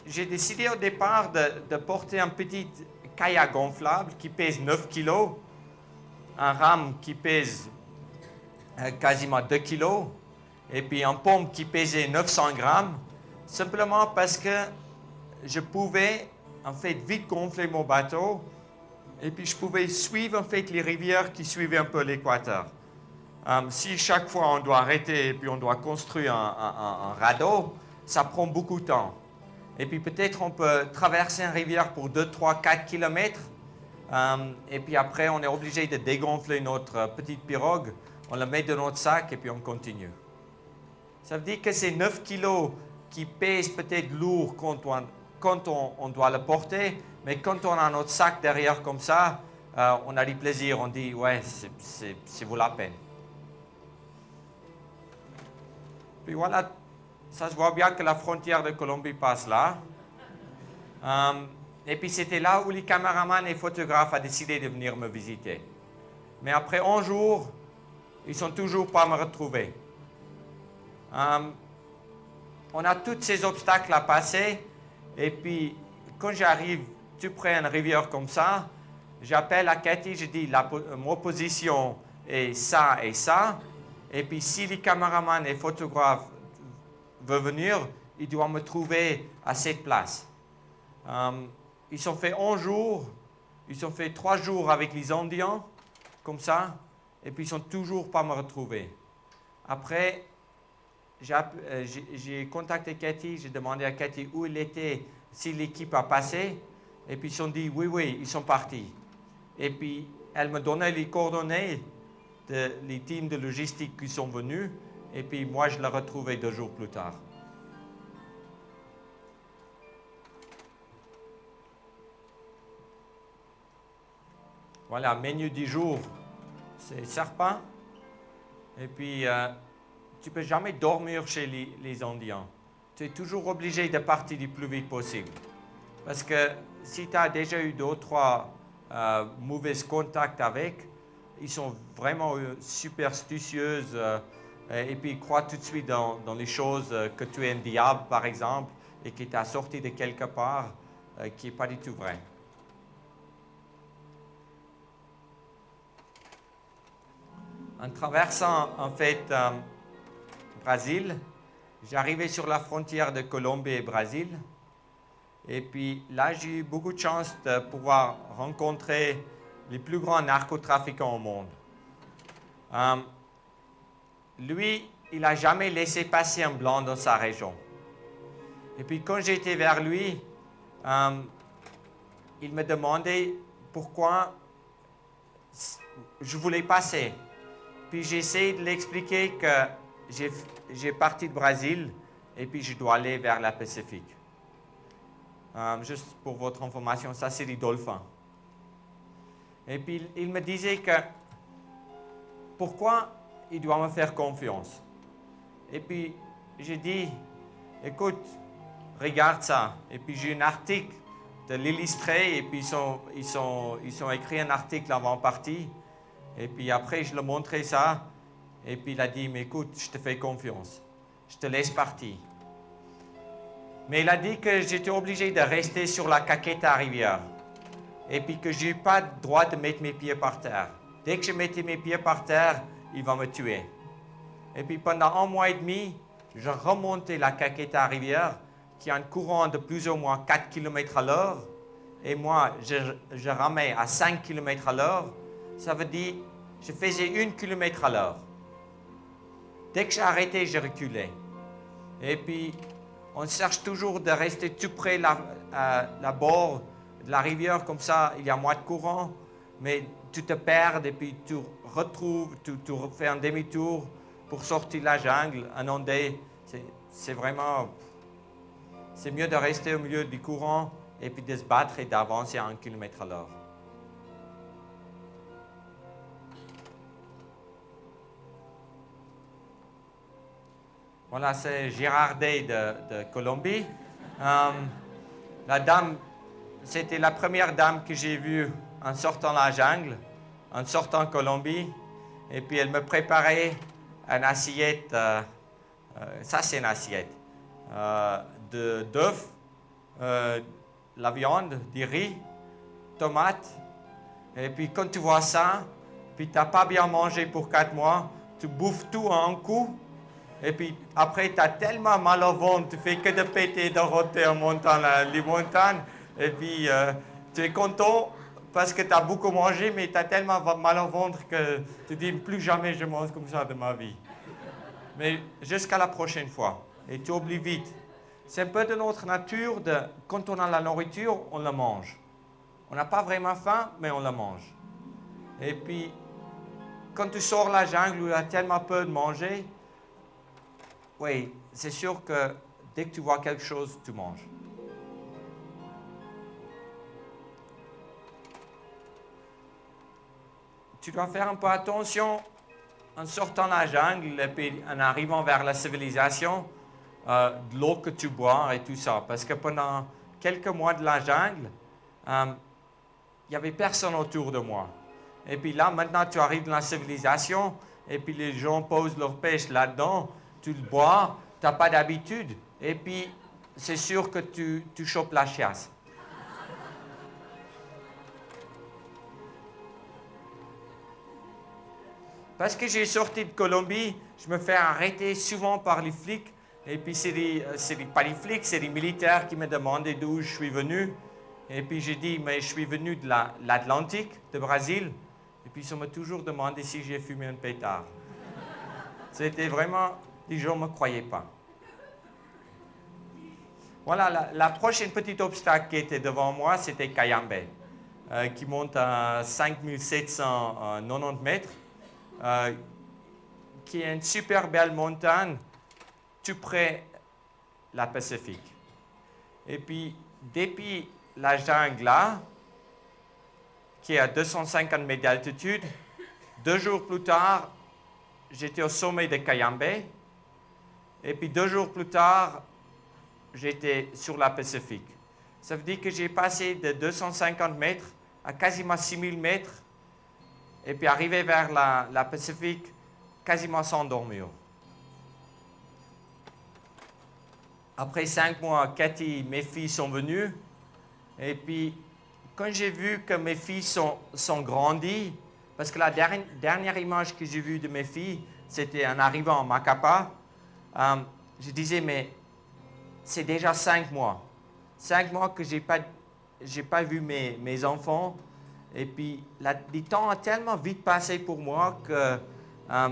j'ai décidé au départ de, porter un petit kayak gonflable qui pèse 9 kg, un rame qui pèse euh, quasiment 2 kg, et puis un pompe qui pesait 900 grammes, simplement parce que je pouvais en fait vite gonfler mon bateau, et puis je pouvais suivre en fait les rivières qui suivaient un peu l'équateur. Euh, si chaque fois on doit arrêter et puis on doit construire un radeau, ça prend beaucoup de temps. Et puis peut-être on peut traverser une rivière pour 2, 3, 4 kilomètres. Euh, et puis après, on est obligé de dégonfler notre petite pirogue. On la met dans notre sac et puis on continue. Ça veut dire que c'est 9 kilos qui pèsent peut-être lourd quand, on, quand on, doit le porter, mais quand on a notre sac derrière comme ça, euh, on a du plaisir, on dit, ouais, c'est vaut la peine. Puis voilà, ça se voit bien que la frontière de Colombie passe là. Euh, et puis c'était là où les caméramans et photographes ont décidé de venir me visiter. Mais après un jour, ils sont toujours pas me retrouver. Euh, on a tous ces obstacles à passer. Et puis, quand j'arrive tout près d'une rivière comme ça, j'appelle à Cathy, je dis, la, mon position est ça et ça. Et puis, si les caméramans et photographes veulent venir, ils doivent me trouver à cette place. Um, ils sont fait 11 jours, ils ont fait 3 jours avec les Indiens, comme ça, et puis ils sont toujours pas me retrouver. Après, euh, j'ai contacté Cathy, j'ai demandé à Cathy où il était, si l'équipe a passé, et puis ils ont dit oui, oui, ils sont partis. Et puis elle me donnait les coordonnées des teams de logistique qui sont venus, et puis moi je l'ai retrouvé deux jours plus tard. Voilà, menu du jour, c'est serpent. Et puis, euh, tu peux jamais dormir chez les, Indiens. Tu es toujours obligé de partir le plus vite possible. Parce que si tu as déjà eu deux trois euh, mauvais contacts avec, ils sont vraiment euh, superstitieux et puis croient tout de suite dans, les choses que tu es un diable, par exemple, et qui t'a sorti de quelque part qui n'est pas du tout vrai. En traversant en fait euh, Brésil, j'arrivais sur la frontière de Colombie et Brésil. Et puis là, j'ai eu beaucoup de chance de pouvoir rencontrer les plus grands narcotrafiquants au monde. Euh, lui, il n'a jamais laissé passer un blanc dans sa région. Et puis quand j'étais vers lui, euh, il me demandait pourquoi je voulais passer. Puis essayé de l'expliquer que j'ai parti de Brésil et puis je dois aller vers la Pacifique. Euh, juste pour votre information, ça c'est les dolphins. Et puis il me disait que pourquoi il doit me faire confiance. Et puis j'ai dit, écoute, regarde ça. Et puis j'ai un article de l'illustré et puis ils ont, ils, ils écrit un article avant partie. Et puis après, je lui ai montré ça. Et puis il a dit, mais écoute, je te fais confiance. Je te laisse partir. Mais il a dit que j'étais obligé de rester sur la Caqueta rivière. Et puis que je n'ai pas le droit de mettre mes pieds par terre. Dès que je mettais mes pieds par terre, il va me tuer. Et puis pendant un mois et demi, je remontais la Caqueta rivière, qui a un courant de plus ou moins 4 km à l'heure. Et moi, je, je ramais à 5 km à l'heure ça veut dire je faisais une kilomètre à l'heure. Dès que arrêté, j'ai reculé. Et puis, on cherche toujours de rester tout près de la, la bord de la rivière, comme ça, il y a moins de courant, mais tu te perds et puis tu retrouves, tu, tu fais un demi-tour pour sortir de la jungle, un ondé. C'est vraiment. C'est mieux de rester au milieu du courant et puis de se battre et d'avancer un kilomètre à l'heure. Voilà, c'est Gérard Day de, Colombie. Euh, la dame, c'était la première dame que j'ai vue en sortant la jungle, en sortant de Colombie. Et puis elle me préparait une assiette, euh, euh, ça c'est une assiette, de d'œufs, la viande, du riz, tomates. Et puis quand tu vois ça, puis tu n'as pas bien mangé pour quatre mois, tu bouffes tout en un coup et puis après, tu as tellement mal au ventre, tu fais que de péter, de roter en montant les montagnes. Et puis euh, tu es content parce que tu as beaucoup mangé, mais tu as tellement mal au ventre que tu dis plus jamais je mange comme ça de ma vie. Mais jusqu'à la prochaine fois. Et tu oublies vite. C'est un peu de notre nature de quand on a la nourriture, on la mange. On n'a pas vraiment faim, mais on la mange. Et puis, quand tu sors la jungle où il y a tellement peu de manger, oui, c'est sûr que dès que tu vois quelque chose, tu manges. Tu dois faire un peu attention en sortant la jungle et en arrivant vers la civilisation, euh, de l'eau que tu bois et tout ça. Parce que pendant quelques mois de la jungle, euh, il n'y avait personne autour de moi. Et puis là, maintenant, tu arrives dans la civilisation et puis les gens posent leur pêche là-dedans tu le bois, tu n'as pas d'habitude. et puis c'est sûr que tu, tu chopes la chiasse. Parce que j'ai sorti de Colombie, je me fais arrêter souvent par les flics. Et puis, c'est pas les flics, c'est les militaires qui me demandaient d'où je suis venu. Et puis, j'ai dit, mais je suis venu de l'Atlantique, de Brésil. Et puis, ils m'ont toujours demandé si j'ai fumé un pétard. C'était vraiment, les gens ne me croyaient pas. Voilà, la, prochaine petite obstacle qui était devant moi, c'était Cayambe, euh, qui monte à 5790 mètres. Euh, qui est une super belle montagne tout près la Pacifique. Et puis, depuis la jungle là, qui est à 250 mètres d'altitude, deux jours plus tard, j'étais au sommet de Cayambe. Et puis deux jours plus tard, j'étais sur la Pacifique. Ça veut dire que j'ai passé de 250 mètres à quasiment 6000 mètres et puis arrivé vers la, Pacifique, quasiment sans dormir. Après cinq mois, Cathy, mes filles sont venues. Et puis, quand j'ai vu que mes filles sont, sont grandies, parce que la dernière, image que j'ai vue de mes filles, c'était en arrivant à Macapa, euh, je disais, mais c'est déjà cinq mois. Cinq mois que je n'ai pas, pas vu mes, mes enfants. Et puis, le temps a tellement vite passé pour moi que, euh,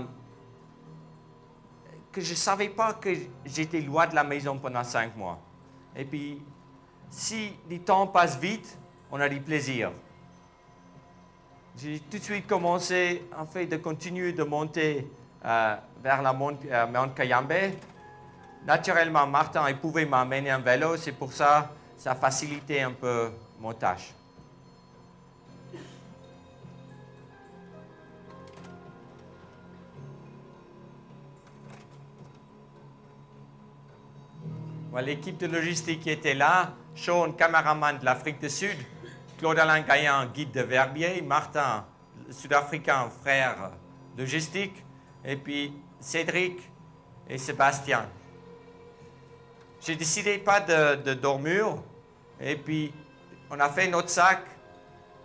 que je ne savais pas que j'étais loin de la maison pendant cinq mois. Et puis, si le temps passe vite, on a du plaisir. J'ai tout de suite commencé, en fait, de continuer de monter euh, vers la monte, euh, Mont Cayambe. Naturellement, Martin il pouvait m'amener en vélo, c'est pour ça ça facilitait un peu mon tâche. L'équipe de logistique était là, Sean, caméraman de l'Afrique du Sud, Claude Alain Gaillan, guide de Verbier, Martin, sud-africain, frère logistique, et puis Cédric et Sébastien. J'ai décidé pas de, de, dormir, et puis on a fait notre sac.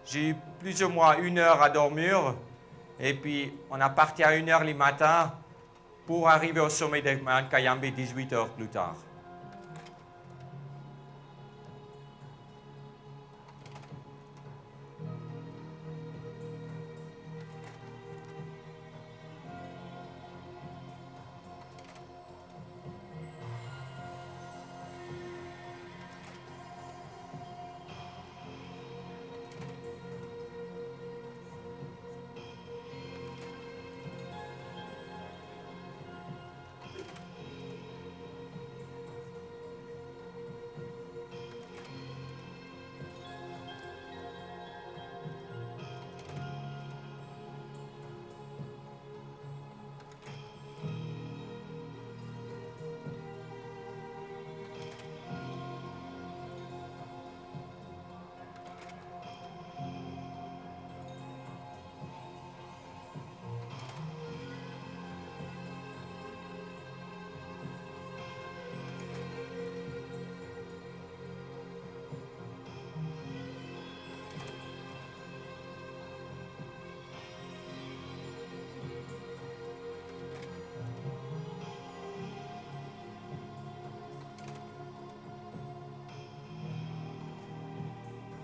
J'ai eu plus ou moins une heure à dormir, et puis on a parti à une heure le matin pour arriver au sommet de Mount Kayambe 18 heures plus tard.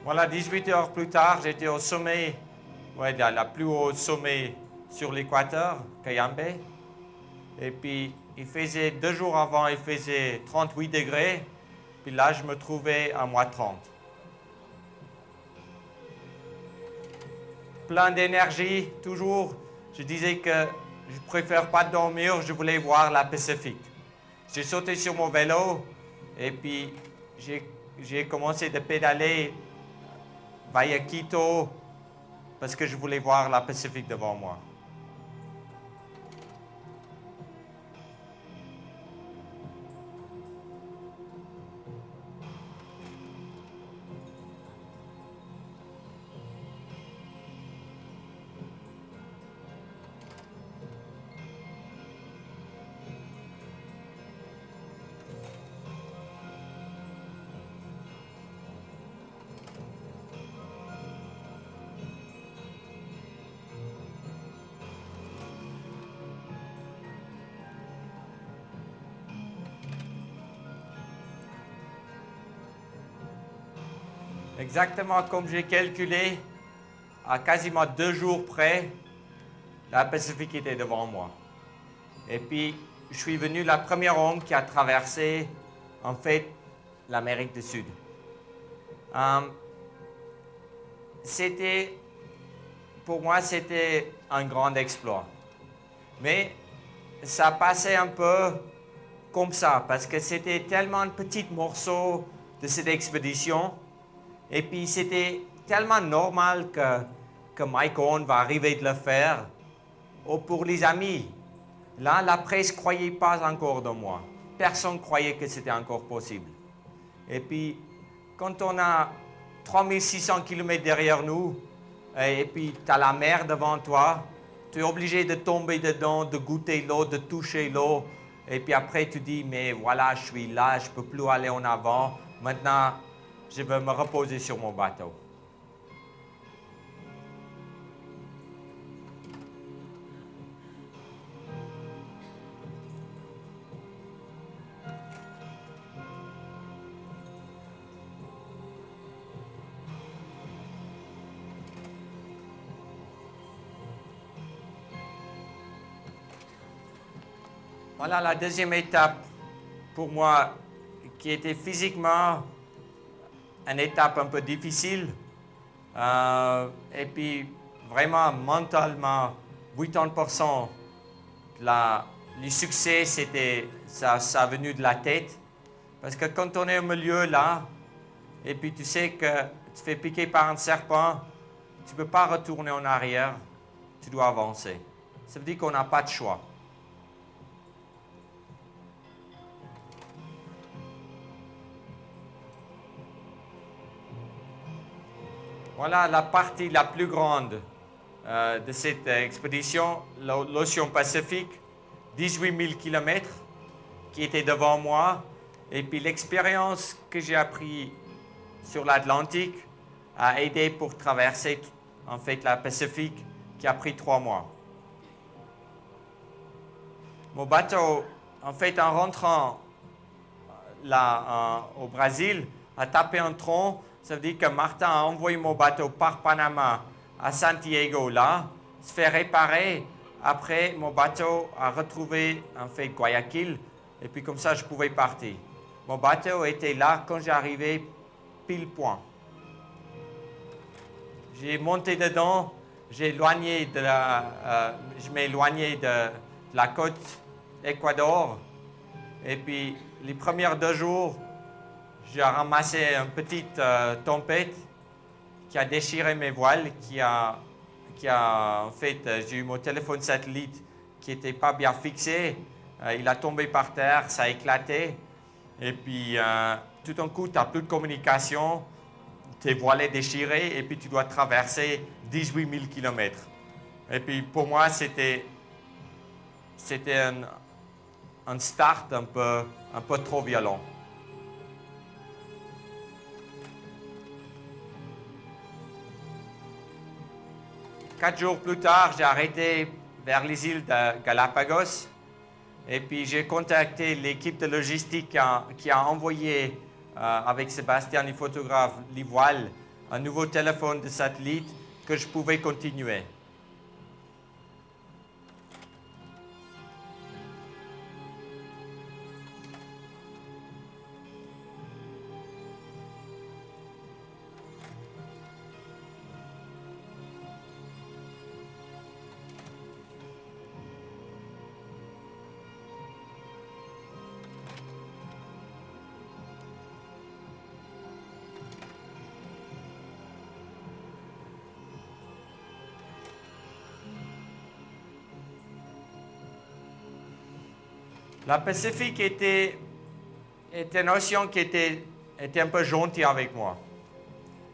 Voilà, 18 heures plus tard, j'étais au sommet, ouais, la plus haut sommet sur l'équateur, Cayambe. Et puis, il faisait deux jours avant, il faisait 38 degrés. Puis là, je me trouvais à moins 30. Plein d'énergie, toujours. Je disais que je préfère pas dormir, je voulais voir la Pacifique. J'ai sauté sur mon vélo et puis j'ai commencé de pédaler à Quito parce que je voulais voir la Pacifique devant moi. Exactement comme j'ai calculé, à quasiment deux jours près, la Pacifique était devant moi. Et puis, je suis venu la première homme qui a traversé, en fait, l'Amérique du Sud. Euh, c'était, pour moi, c'était un grand exploit. Mais ça passait un peu comme ça, parce que c'était tellement de petits morceaux de cette expédition, et puis c'était tellement normal que, que Mike Owen va arriver de le faire. Oh, pour les amis, là, la presse ne croyait pas encore de moi. Personne ne croyait que c'était encore possible. Et puis, quand on a 3600 km derrière nous, et puis tu as la mer devant toi, tu es obligé de tomber dedans, de goûter l'eau, de toucher l'eau. Et puis après, tu dis, mais voilà, je suis là, je ne peux plus aller en avant. Maintenant, je vais me reposer sur mon bateau. Voilà la deuxième étape pour moi qui était physiquement une étape un peu difficile. Euh, et puis vraiment mentalement, 80% la, le succès, c'était, ça, ça venu de la tête. Parce que quand on est au milieu là, et puis tu sais que tu fais piquer par un serpent, tu ne peux pas retourner en arrière, tu dois avancer. Ça veut dire qu'on n'a pas de choix. Voilà la partie la plus grande euh, de cette expédition, l'océan Pacifique, 18 000 km qui était devant moi. Et puis l'expérience que j'ai appris sur l'Atlantique a aidé pour traverser en fait la Pacifique qui a pris trois mois. Mon bateau, en fait, en rentrant là au Brésil, a tapé un tronc ça veut dire que Martin a envoyé mon bateau par Panama à Santiago là, se fait réparer. Après, mon bateau a retrouvé en fait Guayaquil et puis comme ça je pouvais partir. Mon bateau était là quand j'arrivais pile point. J'ai monté dedans, j'ai éloigné de la, euh, je m'ai éloigné de, la côte Équateur. Et puis les premiers deux jours, j'ai ramassé une petite euh, tempête qui a déchiré mes voiles, qui a, qui a en fait, euh, j'ai eu mon téléphone satellite qui n'était pas bien fixé. Euh, il a tombé par terre, ça a éclaté. Et puis, tout d'un coup, tu n'as plus de communication, tes voiles sont déchirées et puis tu dois traverser 18 000 km. Et puis, pour moi, c'était, c'était un, un start un peu, un peu trop violent. Quatre jours plus tard, j'ai arrêté vers les îles de Galapagos. Et puis j'ai contacté l'équipe de logistique qui a, envoyé euh, avec Sébastien, les photographes, les un nouveau téléphone de satellite que je pouvais continuer. La Pacifique était, une océan qui était, était un peu gentil avec moi.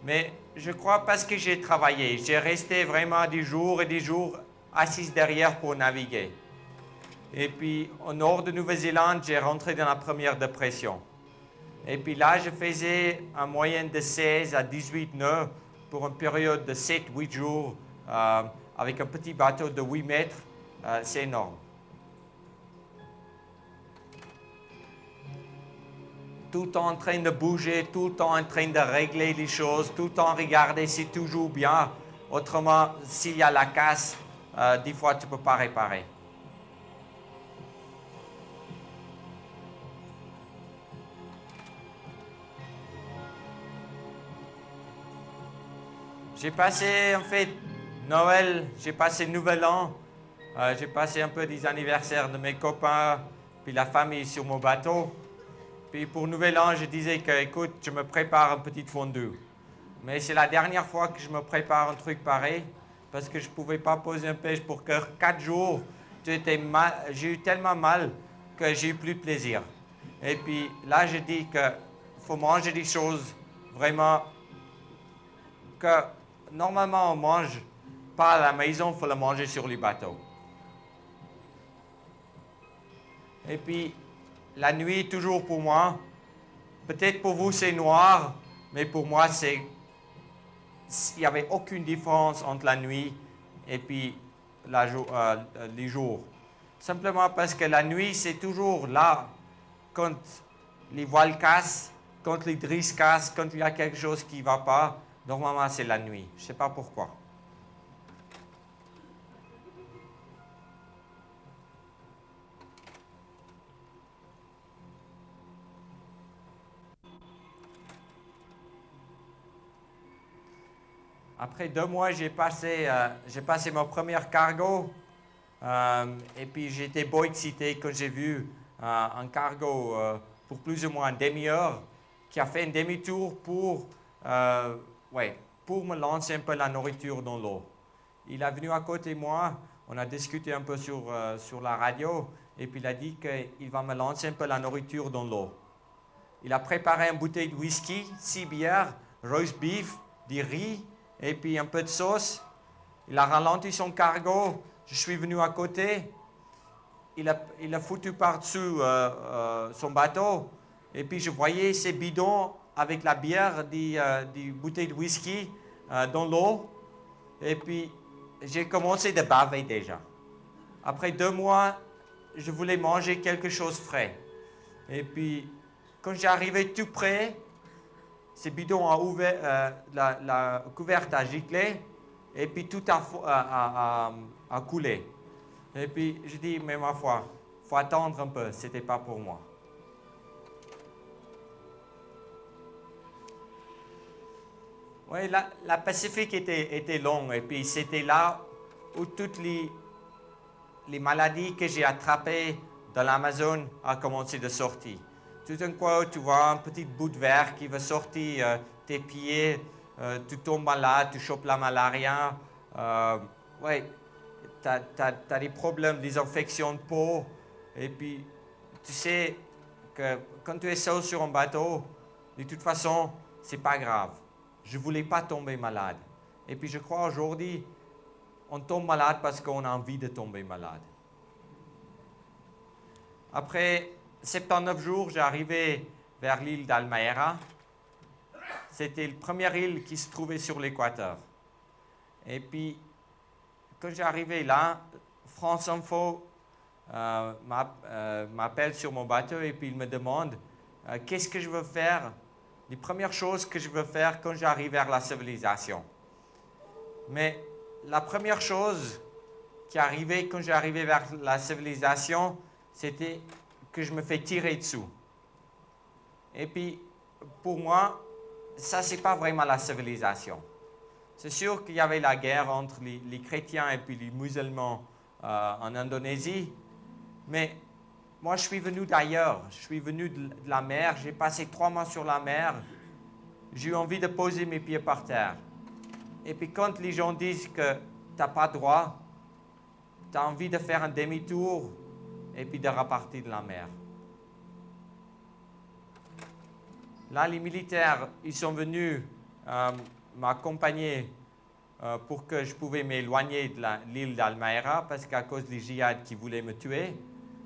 Mais je crois parce que j'ai travaillé, j'ai resté vraiment des jours et des jours assis derrière pour naviguer. Et puis, au nord de Nouvelle-Zélande, j'ai rentré dans la première dépression. Et puis là, je faisais en moyenne de 16 à 18 nœuds pour une période de 7-8 jours euh, avec un petit bateau de 8 mètres. Euh, c'est énorme. Tout le temps en train de bouger, tout le temps en train de régler les choses, tout le temps regarder si toujours bien. Autrement, s'il y a la casse, euh, des fois tu ne peux pas réparer. J'ai passé en fait Noël, j'ai passé Nouvel An, euh, j'ai passé un peu des anniversaires de mes copains, puis la famille sur mon bateau. Puis pour Nouvel An, je disais que, écoute, je me prépare un petit fondue. Mais c'est la dernière fois que je me prépare un truc pareil, parce que je ne pouvais pas poser un pêche pour que quatre jours. J'ai eu tellement mal que j'ai eu plus de plaisir. Et puis là, je dis qu'il faut manger des choses vraiment que normalement on mange pas à la maison, il faut le manger sur les bateaux. Et puis, la nuit, toujours pour moi, peut-être pour vous c'est noir, mais pour moi c'est... Il n'y avait aucune différence entre la nuit et puis la euh, les jours. Simplement parce que la nuit, c'est toujours là quand les voiles cassent, quand les drisses cassent, quand il y a quelque chose qui ne va pas. Normalement, c'est la nuit. Je ne sais pas pourquoi. Après deux mois, j'ai passé, euh, passé mon premier cargo. Euh, et puis j'étais beau excité quand j'ai vu euh, un cargo pour plus ou moins une demi-heure qui a fait un demi-tour pour, ouais, pour me lancer un peu la nourriture dans l'eau. Il est venu à côté de moi, on a discuté un peu sur, sur la radio, et puis il a dit qu'il va me lancer un peu la nourriture dans l'eau. Il a préparé une bouteille de whisky, six bières, roast beef, du riz, et puis un peu de sauce. Il a ralenti son cargo. Je suis venu à côté. Il a, il a foutu par-dessus euh, euh, son bateau. Et puis je voyais ces bidons avec la bière, des, euh, des bouteilles de whisky dans l'eau. Et puis j'ai commencé de baver déjà. Après deux mois, je voulais manger quelque chose frais. Et puis quand j'arrivais tout près, ces bidons ont ouvert, euh, la, couverte a giclé et puis tout a, a, coulé. Et puis je dis, mais ma foi, il faut attendre un peu, ce n'était pas pour moi. Oui, la, la, Pacifique était, était longue et puis c'était là où toutes les, les maladies que j'ai attrapées dans l'Amazon ont commencé de sortir. Tout d'un coup, tu vois un petit bout de verre qui va sortir euh, tes pieds, euh, tu tombes malade, tu chopes la malaria. Euh, oui, tu as, des problèmes, des infections de peau. Et puis, tu sais que quand tu es seul sur un bateau, de toute façon, c'est pas grave. Je voulais pas tomber malade. Et puis, je crois aujourd'hui, on tombe malade parce qu'on a envie de tomber malade. Après 79 jours, j'ai vers l'île d'Almaera. C'était la première île qui se trouvait sur l'équateur. Et puis, quand j'ai arrivé là, France Info euh, euh, m'appelle sur mon bateau et puis il me demande euh, qu'est-ce que je veux faire, les premières choses que je veux faire quand j'arrive vers la civilisation. Mais la première chose qui arrivait quand j'arrivais vers la civilisation, c'était que je me fais tirer dessous. Et puis, pour moi, ça, c'est pas vraiment la civilisation. C'est sûr qu'il y avait la guerre entre les, chrétiens et puis les musulmans euh, en Indonésie, mais moi, je suis venu d'ailleurs. Je suis venu de, la mer. J'ai passé trois mois sur la mer. J'ai eu envie de poser mes pieds par terre. Et puis, quand les gens disent que tu n'as pas droit, tu as envie de faire un demi-tour et puis de repartir de la mer. Là, les militaires, ils sont venus euh, m'accompagner euh, pour que je pouvais m'éloigner de l'île d'Almaera parce qu'à cause des djihad qui voulaient me tuer,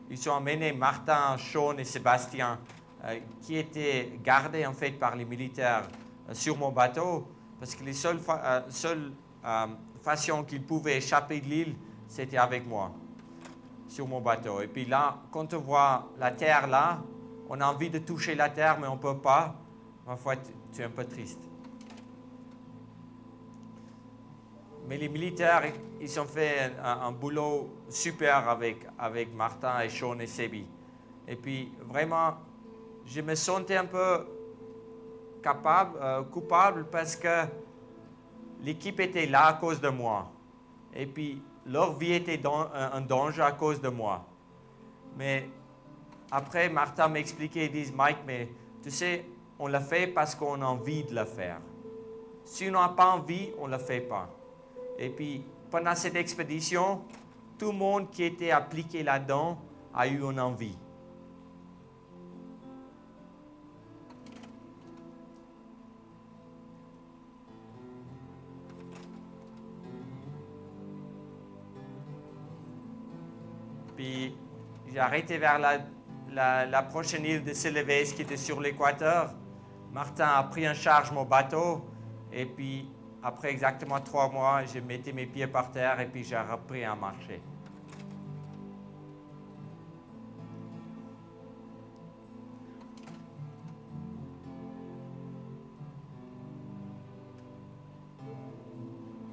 ils ont emmené Martin, Sean et Sébastien euh, qui étaient gardés en fait par les militaires sur mon bateau parce que les seules, seules façons qu'ils pouvaient échapper de l'île, c'était avec moi sur mon bateau. Et puis là, quand on voit la terre là, on a envie de toucher la terre, mais on ne peut pas, ma foi, tu, es un peu triste. Mais les militaires, ils ont fait un, un boulot super avec, avec Martin et Sean et Sebi. Et puis, vraiment, je me sentais un peu capable, euh, coupable parce que l'équipe était là à cause de moi. Et puis, leur vie était dans, un danger à cause de moi. Mais après, Martin m'a expliqué, il dit, Mike, mais tu sais, on le fait parce qu'on a envie de le faire. Si on n'a pas envie, on ne le fait pas. Et puis, pendant cette expédition, tout le monde qui était appliqué là-dedans a eu une envie. J'ai arrêté vers la, prochaine île de Celebes qui était sur l'équateur. Martin a pris en charge mon bateau. Et puis, après exactement trois mois, je mettais mes pieds par terre et puis j'ai repris à marcher.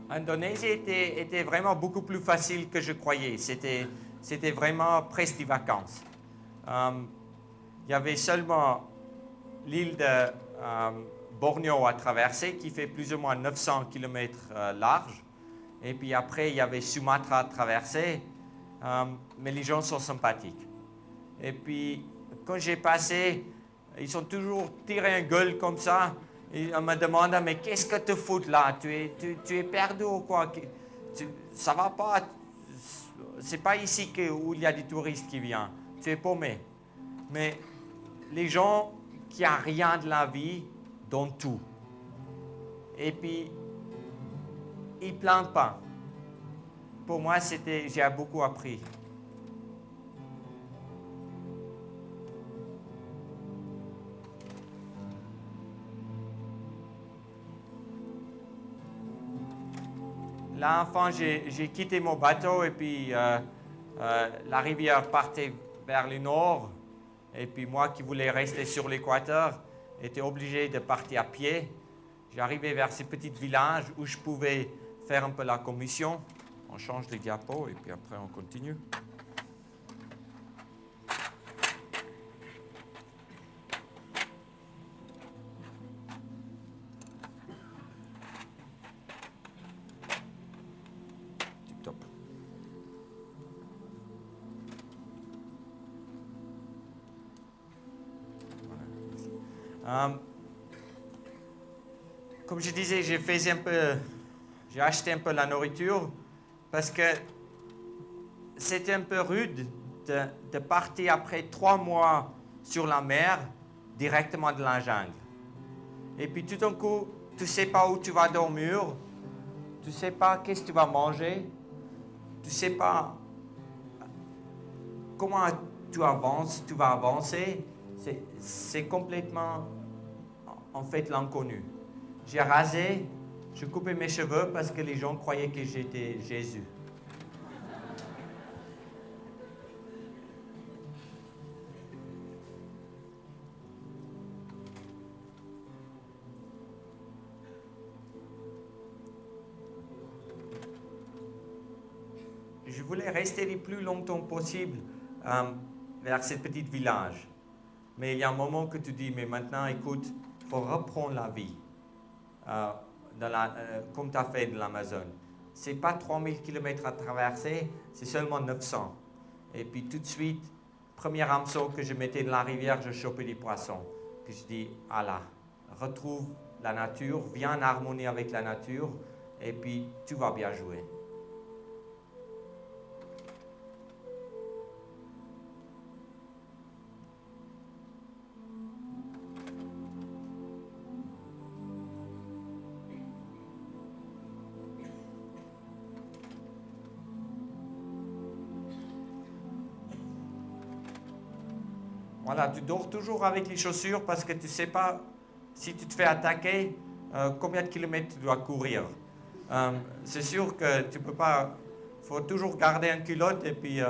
Indonésie était, était vraiment beaucoup plus facile que je croyais. C'était, c'était vraiment presque des vacances. Euh, il y avait seulement l'île de euh, Bornéo à traverser qui fait plus ou moins 900 km large. Et puis après, il y avait Sumatra à traverser. Euh, mais les gens sont sympathiques. Et puis, quand j'ai passé, ils ont toujours tiré un gueule comme ça. Et me demande, mais qu'est-ce que tu fous là? Tu es, tu es perdu ou quoi? Tu- Ça va pas? C'est pas ici que, où il y a des touristes qui viennent. Es paumé. Mais les gens qui n'ont rien de la vie donnent tout. Et puis, ils ne plantent pas. Pour moi, j'ai beaucoup appris. Là, enfin, j'ai quitté mon bateau et puis euh, euh, la rivière partait vers le nord. Et puis moi qui voulais rester sur l'équateur, était obligé de partir à pied. J'arrivais vers ces petits villages où je pouvais faire un peu la commission. On change les diapos et puis après on continue. Euh, comme je disais, j'ai fait un peu, j'ai acheté un peu la nourriture parce que c'était un peu rude de, partir après trois mois sur la mer directement de la jungle. Et puis tout d'un coup, tu sais pas où tu vas dormir, tu sais pas qu'est-ce que tu vas manger, tu sais pas comment tu avances, tu vas avancer. C'est complètement, en fait, l'inconnu. J'ai rasé, je coupais mes cheveux parce que les gens croyaient que j'étais Jésus. Je voulais rester le plus longtemps possible euh, vers ce petit village. Mais il y a un moment que tu dis, mais maintenant, écoute, faut reprendre la vie, euh, la- euh, comme tu as fait de l'Amazon. Ce n'est pas 3000 km à traverser, c'est seulement 900. Et puis tout de suite, premier hameçon que je mettais dans la rivière, je chopais des poissons. Puis je dis, ah là, retrouve la nature, viens en harmonie avec la nature, et puis tu vas bien jouer. Voilà, tu dors toujours avec les chaussures parce que tu ne sais pas si tu te fais attaquer, euh, combien de kilomètres tu dois courir. Euh, c'est sûr que tu peux pas. Il faut toujours garder un culotte et puis euh,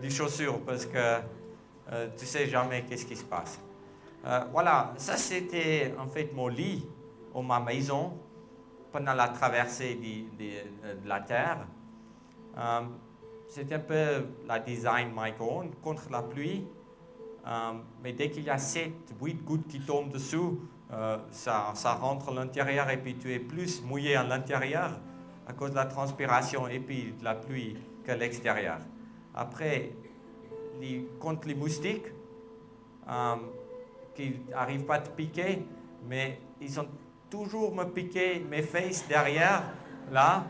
des chaussures parce que tu sais jamais qu'est-ce qui se passe. Voilà, ça c'était en fait mon lit ou ma maison pendant la traversée de, la Terre. C'est un peu la design my own contre la pluie. Mais dès qu'il y a 7, 8 gouttes qui tombent dessous, ça, ça rentre à l'intérieur et puis tu es plus mouillé à l'intérieur à cause de la transpiration et puis de la pluie qu'à l'extérieur. Après, les, contre les moustiques, euh, qui n'arrivent pas à te piquer, mais ils ont toujours me piqué mes fesses derrière, là,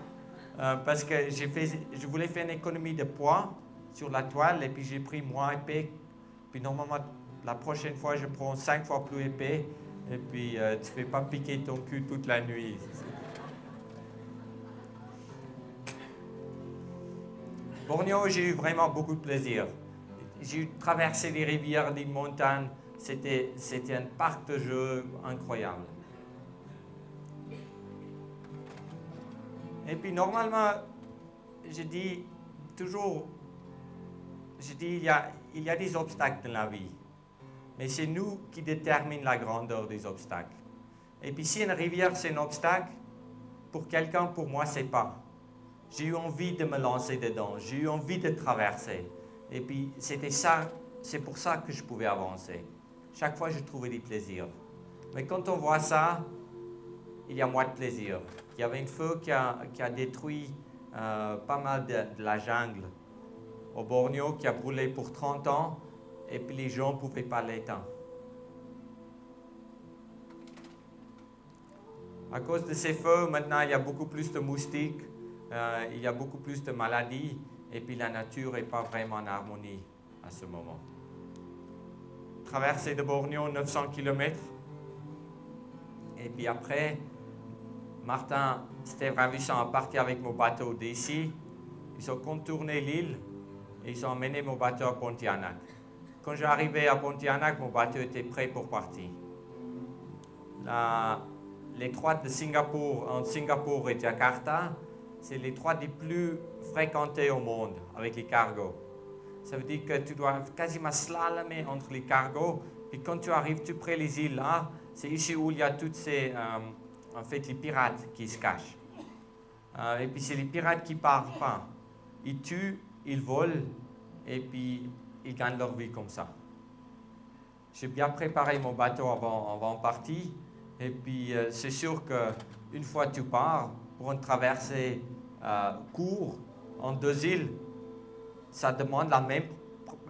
euh, parce que fait, je voulais faire une économie de poids sur la toile et puis j'ai pris moins épais. Puis normalement, la prochaine fois, je prends cinq fois plus épais et puis euh, tu ne fais pas piquer ton cul toute la nuit. Bornéo, j'ai eu vraiment beaucoup de plaisir. J'ai traversé les rivières, les montagnes. C'était, c'était un parc de jeux incroyable. Et puis normalement, je dis toujours, je dis, il y a, il y a des obstacles dans la vie. Mais c'est nous qui déterminons la grandeur des obstacles. Et puis si une rivière, c'est un obstacle, pour quelqu'un, pour moi, c'est pas. J'ai eu envie de me lancer dedans, j'ai eu envie de traverser. Et puis c'était ça, c'est pour ça que je pouvais avancer. Chaque fois, je trouvais du plaisir. Mais quand on voit ça, il y a moins de plaisir. Il y avait un feu qui a, détruit euh, pas mal de, la jungle au Bornéo, qui a brûlé pour 30 ans, et puis les gens ne pouvaient pas l'éteindre. À cause de ces feux, maintenant, il y a beaucoup plus de moustiques, euh, il y a beaucoup plus de maladies et puis la nature n'est pas vraiment en harmonie à ce moment. Traversée de Bornéo, 900 km. Et puis après, Martin, c'était ravissant, à partir avec mon bateau d'ici. Ils ont contourné l'île ils ont emmené mon bateau à Pontianak. Quand j'arrivais à Pontianak, mon bateau était prêt pour partir. les trois de Singapour, entre Singapour et Jakarta, c'est les trois des plus fréquentés au monde avec les cargos. Ça veut dire que tu dois quasiment slalomer entre les cargos. Et quand tu arrives tout près les îles là, c'est ici où il y a toutes ces, euh, en fait, les pirates qui se cachent. Euh, et puis c'est les pirates qui parlent pas. Ils tuent, ils volent, et puis ils gagnent leur vie comme ça. J'ai bien préparé mon bateau avant, avant partir. Et puis euh, c'est sûr qu'une fois tu pars, pour une traversée euh, court en deux îles, ça demande la même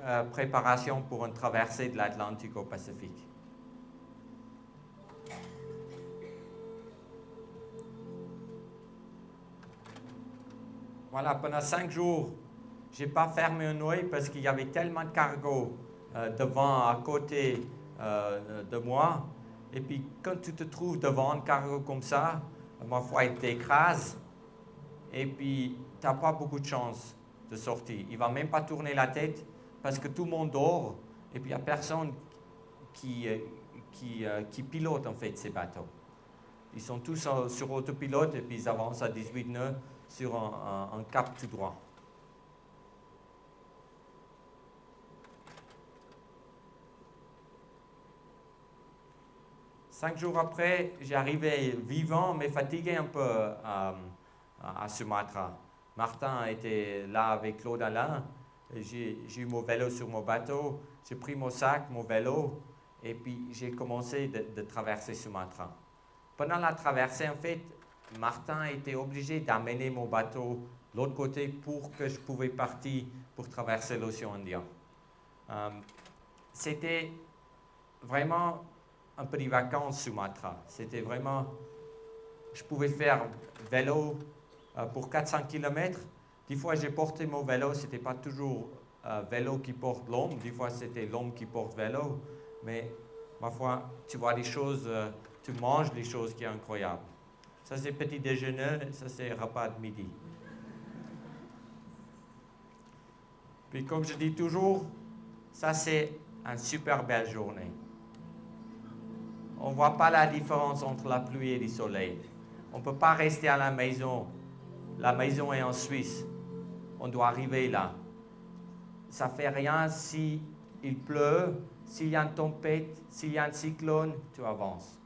euh, préparation pour une traversée de l'Atlantique au Pacifique. Voilà, pendant cinq jours, je n'ai pas fermé un œil parce qu'il y avait tellement de cargo euh, devant, à côté de moi. Et puis, quand tu te trouves devant un cargo comme ça, ma foi, il t'écrase et puis tu n'as pas beaucoup de chance de sortir. Il ne va même pas tourner la tête parce que tout le monde dort et puis il n'y a personne qui, euh, qui, euh, qui, pilote en fait ces bateaux. Ils sont tous sur autopilote et puis ils avancent à 18 nœuds sur un, un cap tout droit. Cinq jours après, j'arrivais vivant mais fatigué un peu. Euh, à Sumatra. Martin était là avec Claude Alain. J'ai eu mon vélo sur mon bateau. J'ai pris mon sac, mon vélo, et puis j'ai commencé de, traverser Sumatra. Pendant la traversée, en fait, Martin était obligé d'amener mon bateau de l'autre côté pour que je pouvais partir pour traverser l'océan Indien. Euh, c'était vraiment un peu de vacances Sumatra. C'était vraiment, je pouvais faire vélo, euh, pour 400 km. Des fois, j'ai porté mon vélo, ce n'était pas toujours euh, vélo qui porte l'homme, des fois, c'était l'homme qui porte vélo. Mais ma foi, tu vois les choses, euh, tu manges les choses qui sont incroyables. Ça, c'est petit déjeuner, ça, c'est repas de midi. Puis, comme je dis toujours, ça, c'est une super belle journée. On ne voit pas la différence entre la pluie et le soleil. On ne peut pas rester à la maison la maison est en Suisse. On doit arriver là. Ça fait rien si il pleut, s'il y a une tempête, s'il y a un cyclone, tu avances.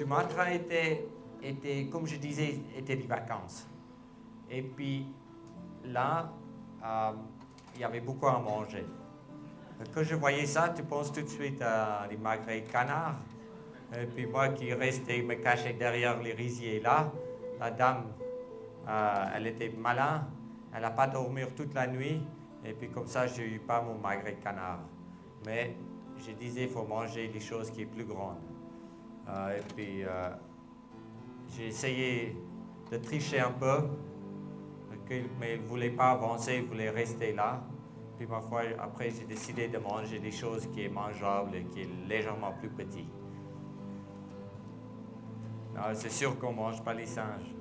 Sumatra était, était, comme je disais, était des vacances. Et puis là, euh, il y avait beaucoup à manger. Quand je voyais ça, tu penses tout de suite à des magrets canards. Et puis moi qui restais, me cachais derrière les riziers là, la dame, euh, elle était malin, elle n'a pas dormi toute la nuit. Et puis comme ça, je n'ai eu pas mon magret canard. Mais je disais, il faut manger des choses qui sont plus grandes. Euh, et puis, euh, j'ai essayé de tricher un peu, mais il ne voulait pas avancer, il voulait rester là. Puis, ma foi, après, j'ai décidé de manger des choses qui sont mangeables et qui sont légèrement plus petites. C'est sûr qu'on ne mange pas les singes.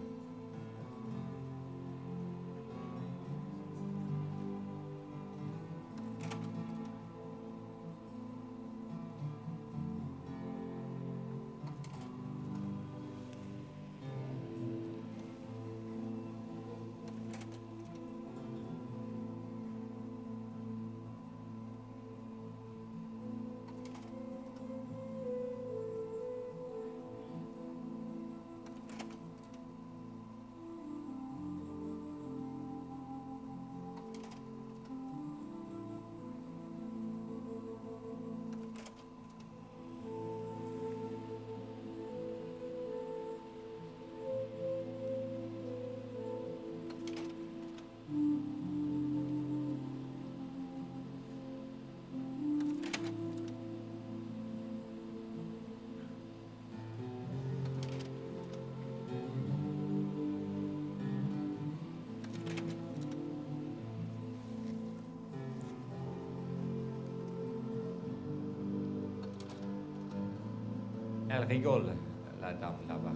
Rigole, la dame là-bas.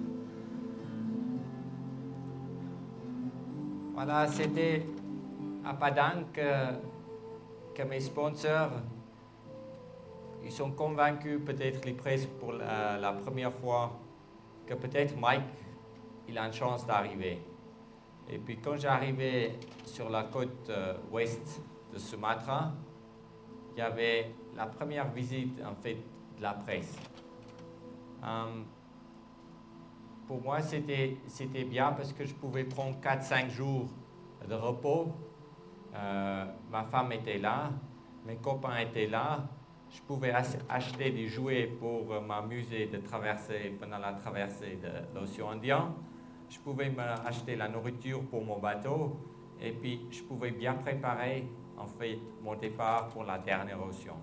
Voilà, c'était à Padang que, mes sponsors ils sont convaincus, peut-être les presses pour la, première fois, que peut-être Mike, il a une chance d'arriver. Et puis quand j'arrivais sur la côte euh, ouest de Sumatra, il y avait la première visite en fait de la presse. Euh, pour moi, c'était bien parce que je pouvais prendre 4-5 jours de repos. Euh, ma femme était là, mes copains étaient là. Je pouvais acheter des jouets pour m'amuser de traverser pendant la traversée de l'océan Indien. Je pouvais m'acheter la nourriture pour mon bateau et puis je pouvais bien préparer en fait mon départ pour la dernière océan.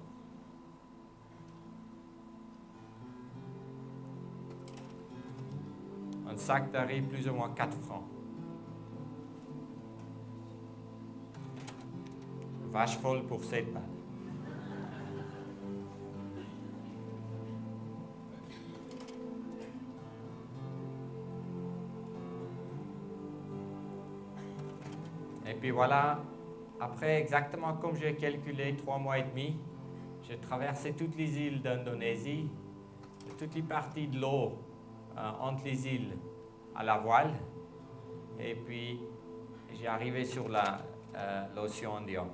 Un sac d'arrêt plus ou moins 4 francs. Vache folle pour 7 balles. Et puis voilà, après exactement comme j'ai calculé, trois mois et demi, j'ai traversé toutes les îles d'Indonésie, toutes les parties de l'eau entre les îles à la voile. Et puis, j'ai arrivé sur euh, l'océan Indien.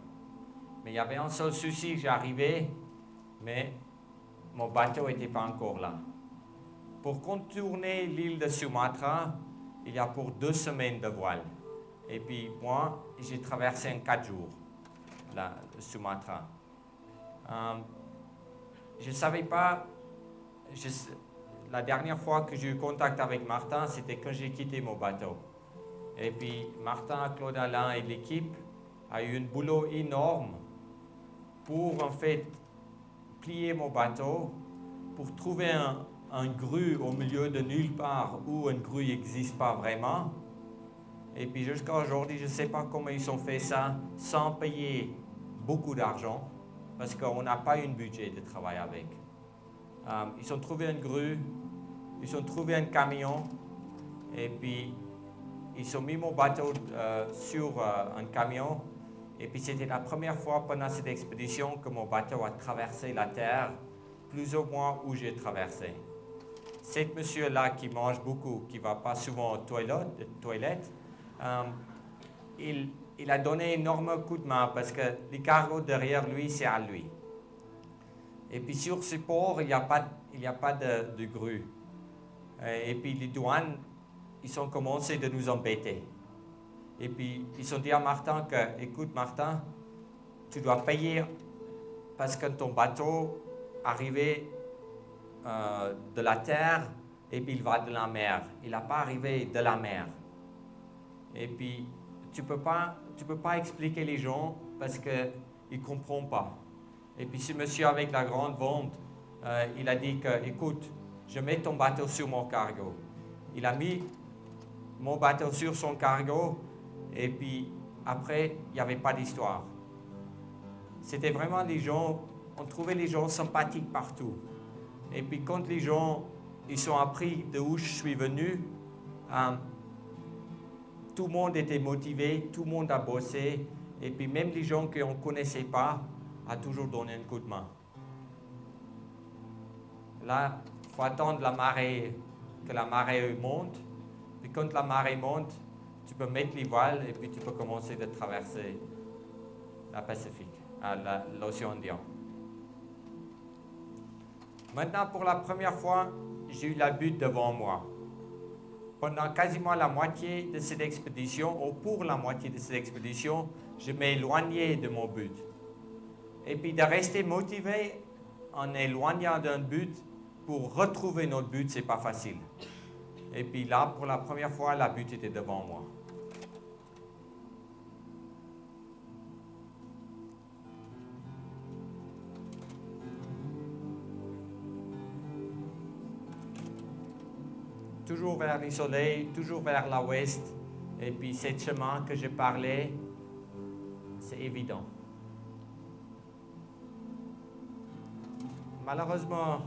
Mais il y avait un seul souci, j'arrivais, mais mon bateau n'était pas encore là. Pour contourner l'île de Sumatra, il y a pour deux semaines de voile. Et puis moi, j'ai traversé en quatre jours la Sumatra. Euh, je ne savais pas, la dernière fois que j'ai eu contact avec Martin, c'était quand j'ai quitté mon bateau. Et puis Martin, Claude Alain et l'équipe a eu un boulot énorme pour en fait plier mon bateau pour trouver un, grue au milieu de nulle part où une grue n'existe pas vraiment. Et puis jusqu'à aujourd'hui, je ne sais pas comment ils ont fait ça sans payer beaucoup d'argent parce qu'on n'a pas eu un budget de travail avec. Euh, ils ont trouvé une grue, ils ont trouvé un camion et puis ils ont mis mon bateau euh, sur euh, un camion. Et puis c'était la première fois pendant cette expédition que mon bateau a traversé la terre, plus ou moins où j'ai traversé. Cet monsieur-là qui mange beaucoup, qui ne va pas souvent aux toilettes, toilettes il, il, a donné un énorme coup de main parce que les cargos derrière lui, c'est à lui. Et puis sur ce port, il n'y a pas, il a pas de, grue. Et puis les douanes, ils ont commencé de nous embêter. Et puis ils ont dit à Martin que, écoute Martin, tu dois payer parce que ton bateau arrivait euh, de la terre et puis il va de la mer. Il n'a pas arrivé de la mer. Et puis tu ne peux, peux pas expliquer les gens parce qu'ils ne comprennent pas. Et puis ce monsieur avec la grande vente, euh, il a dit que, écoute, je mets ton bateau sur mon cargo. Il a mis mon bateau sur son cargo et puis après, il n'y avait pas d'histoire. C'était vraiment les gens, on trouvait les gens sympathiques partout. Et puis quand les gens, ils ont appris de où je suis venu, euh, tout le monde était motivé, tout le monde a bossé, et puis même les gens qu'on ne connaissait pas, a toujours donné un coup de main. Là, il faut attendre la marée, que la marée monte, puis quand la marée monte, tu peux mettre les voiles et puis tu peux commencer de traverser la Pacifique, l'océan Indien. Maintenant, pour la première fois, j'ai eu la butte devant moi. Pendant quasiment la moitié de cette expédition, ou pour la moitié de cette expédition, je m'éloignais de mon but. Et puis de rester motivé en éloignant d'un but pour retrouver notre but, c'est pas facile. Et puis là, pour la première fois, la but était devant moi. toujours vers le soleil, toujours vers l'ouest. Et puis, ce chemin que je parlais, c'est évident. Malheureusement,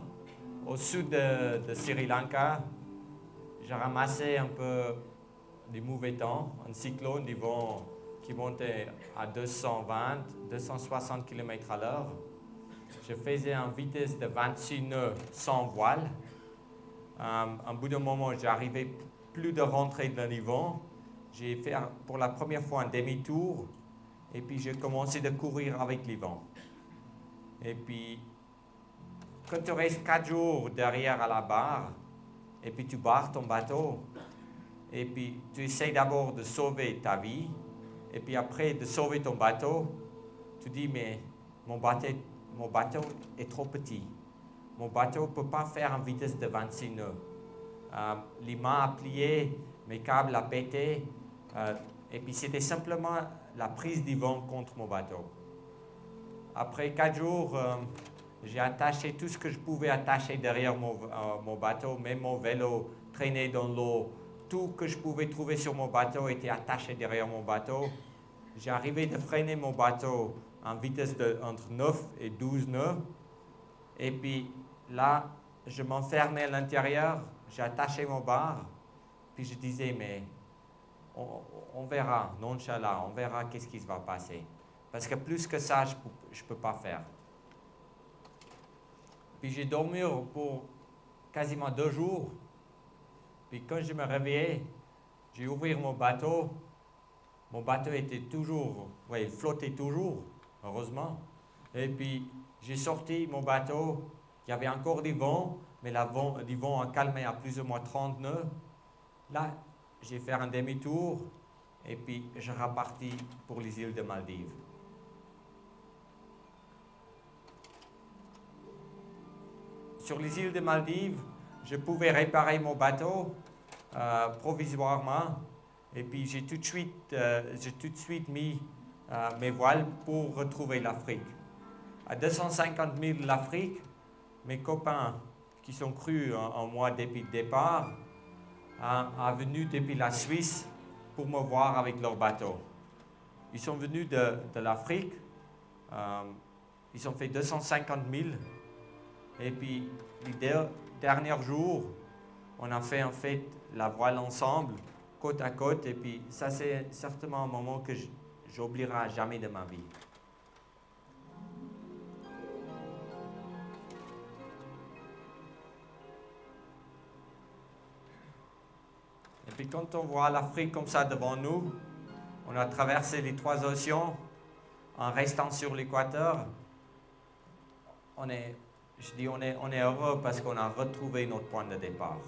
au sud de, Sri Lanka, j'ai ramassé un peu du mauvais temps, un cyclone du vent qui montait à 220, 260 km à l'heure. Je faisais en vitesse de 26 nœuds sans voile. Um, un bout d'un moment, j'arrivais plus de rentrer dans le vent. J'ai fait pour la première fois un demi-tour et puis j'ai commencé de courir avec les vents. Et puis, quand tu restes quatre jours derrière à la barre, et puis tu barres ton bateau, et puis tu essaies d'abord de sauver ta vie, et puis après de sauver ton bateau, tu dis, mais mon bateau, mon bateau est trop petit. Mon bateau ne peut pas faire en vitesse de 26 nœuds. Euh, les mains à plier, mes câbles à péter, euh, et puis c'était simplement la prise du vent contre mon bateau. Après quatre jours, euh, j'ai attaché tout ce que je pouvais attacher derrière mon, mon bateau, même mon vélo traîné dans l'eau. Tout que je pouvais trouver sur mon bateau était attaché derrière mon bateau. Arrivé de freiner mon bateau en vitesse de entre 9 et 12 nœuds. Et puis là, je m'enfermais à l'intérieur, j'ai attaché mon bar, puis je disais, mais on, verra, nonchalant, on verra qu'est-ce qui se va passer. Parce que plus que ça, je ne peux pas faire. Puis j'ai dormi pour quasiment deux jours. Puis quand je me réveillais, j'ai ouvert mon bateau. Mon bateau était toujours, oui, il flottait toujours, heureusement. Et puis j'ai sorti mon bateau, il y avait encore du vent, mais le vent, vent a calmé à plus ou moins 30 nœuds. Là, j'ai fait un demi-tour et puis je repartis pour les îles de Maldives. Sur les îles de Maldives, je pouvais réparer mon bateau euh, provisoirement et puis j'ai tout de suite, euh, tout de suite mis euh, mes voiles pour retrouver l'Afrique. À 250 000 de l'Afrique, mes copains qui sont crus en, moi depuis le départ, sont venus depuis la Suisse pour me voir avec leur bateau. Ils sont venus de, de l'Afrique. Ils ont fait 250 000. Et puis, les derniers jours, on a fait en fait la voile ensemble, côte à côte. Et puis, ça, c'est certainement un moment que j'oublierai jamais de ma vie. Et puis quand on voit l'Afrique comme ça devant nous, on a traversé les trois océans en restant sur l'équateur. On est, je dis on est, on est heureux parce qu'on a retrouvé notre point de départ.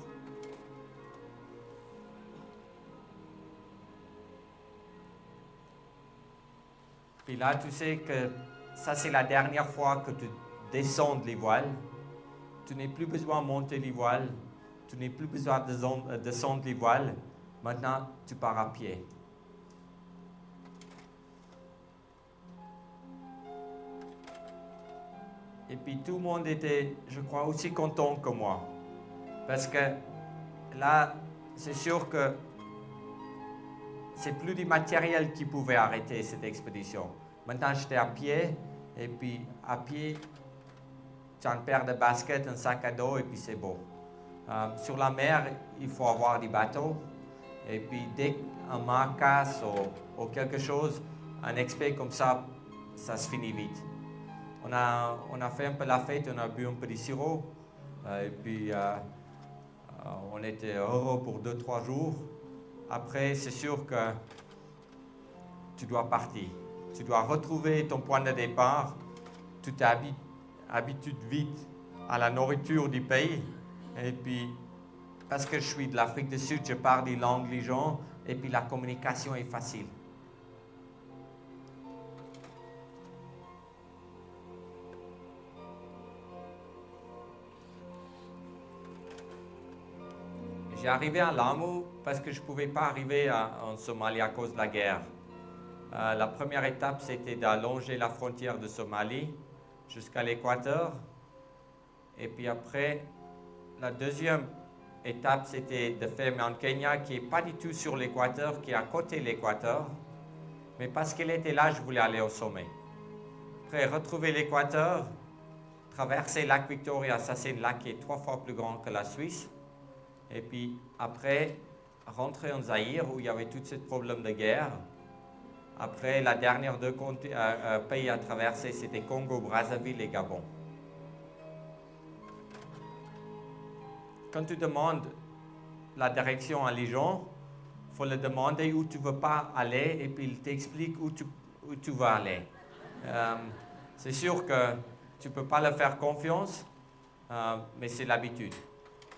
Puis là, tu sais que ça, c'est la dernière fois que tu descends les voiles. Tu n'as plus besoin de monter les voiles. Tu n'as plus besoin de descendre les voiles. Maintenant, tu pars à pied. Et puis tout le monde était, je crois, aussi content que moi. Parce que là, c'est sûr que c'est plus du matériel qui pouvait arrêter cette expédition. Maintenant, j'étais à pied, et puis à pied, tu as une paire de baskets, un sac à dos, et puis c'est beau. Euh, sur la mer, il faut avoir des bateaux, et puis dès qu'un mât casse ou, quelque chose, un expert comme ça, ça se finit vite. On a, fait un peu la fête, on a bu un peu de sirop, euh, et puis euh, on était heureux pour deux, trois jours. Après, c'est sûr que tu dois partir. Tu dois retrouver ton point de départ. Tu t'habitues vite à la nourriture du pays. Et puis, parce que je suis de l'Afrique du Sud, je parle des langues les gens, et puis la communication est facile. J'ai arrivé à Lamu parce que je ne pouvais pas arriver en Somalie à cause de la guerre. Euh, la première étape, c'était d'allonger la frontière de Somalie jusqu'à l'équateur. Et puis après, la deuxième étape, c'était de faire Mount Kenya, qui n'est pas du tout sur l'équateur, qui est à côté de l'équateur. Mais parce qu'elle était là, je voulais aller au sommet. Après, retrouver l'équateur, traverser le lac Victoria, ça c'est un lac qui est trois fois plus grand que la Suisse. Et puis après, rentrer en Zaïre où il y avait tous ces problèmes de guerre. Après, la dernière deux euh, euh, pays à traverser, c'était Congo, Brazzaville et Gabon. Quand tu demandes la direction à les gens, il faut leur demander où tu ne veux pas aller et puis ils t'expliquent où tu, où tu vas aller. Euh, c'est sûr que tu ne peux pas leur faire confiance, mais c'est l'habitude.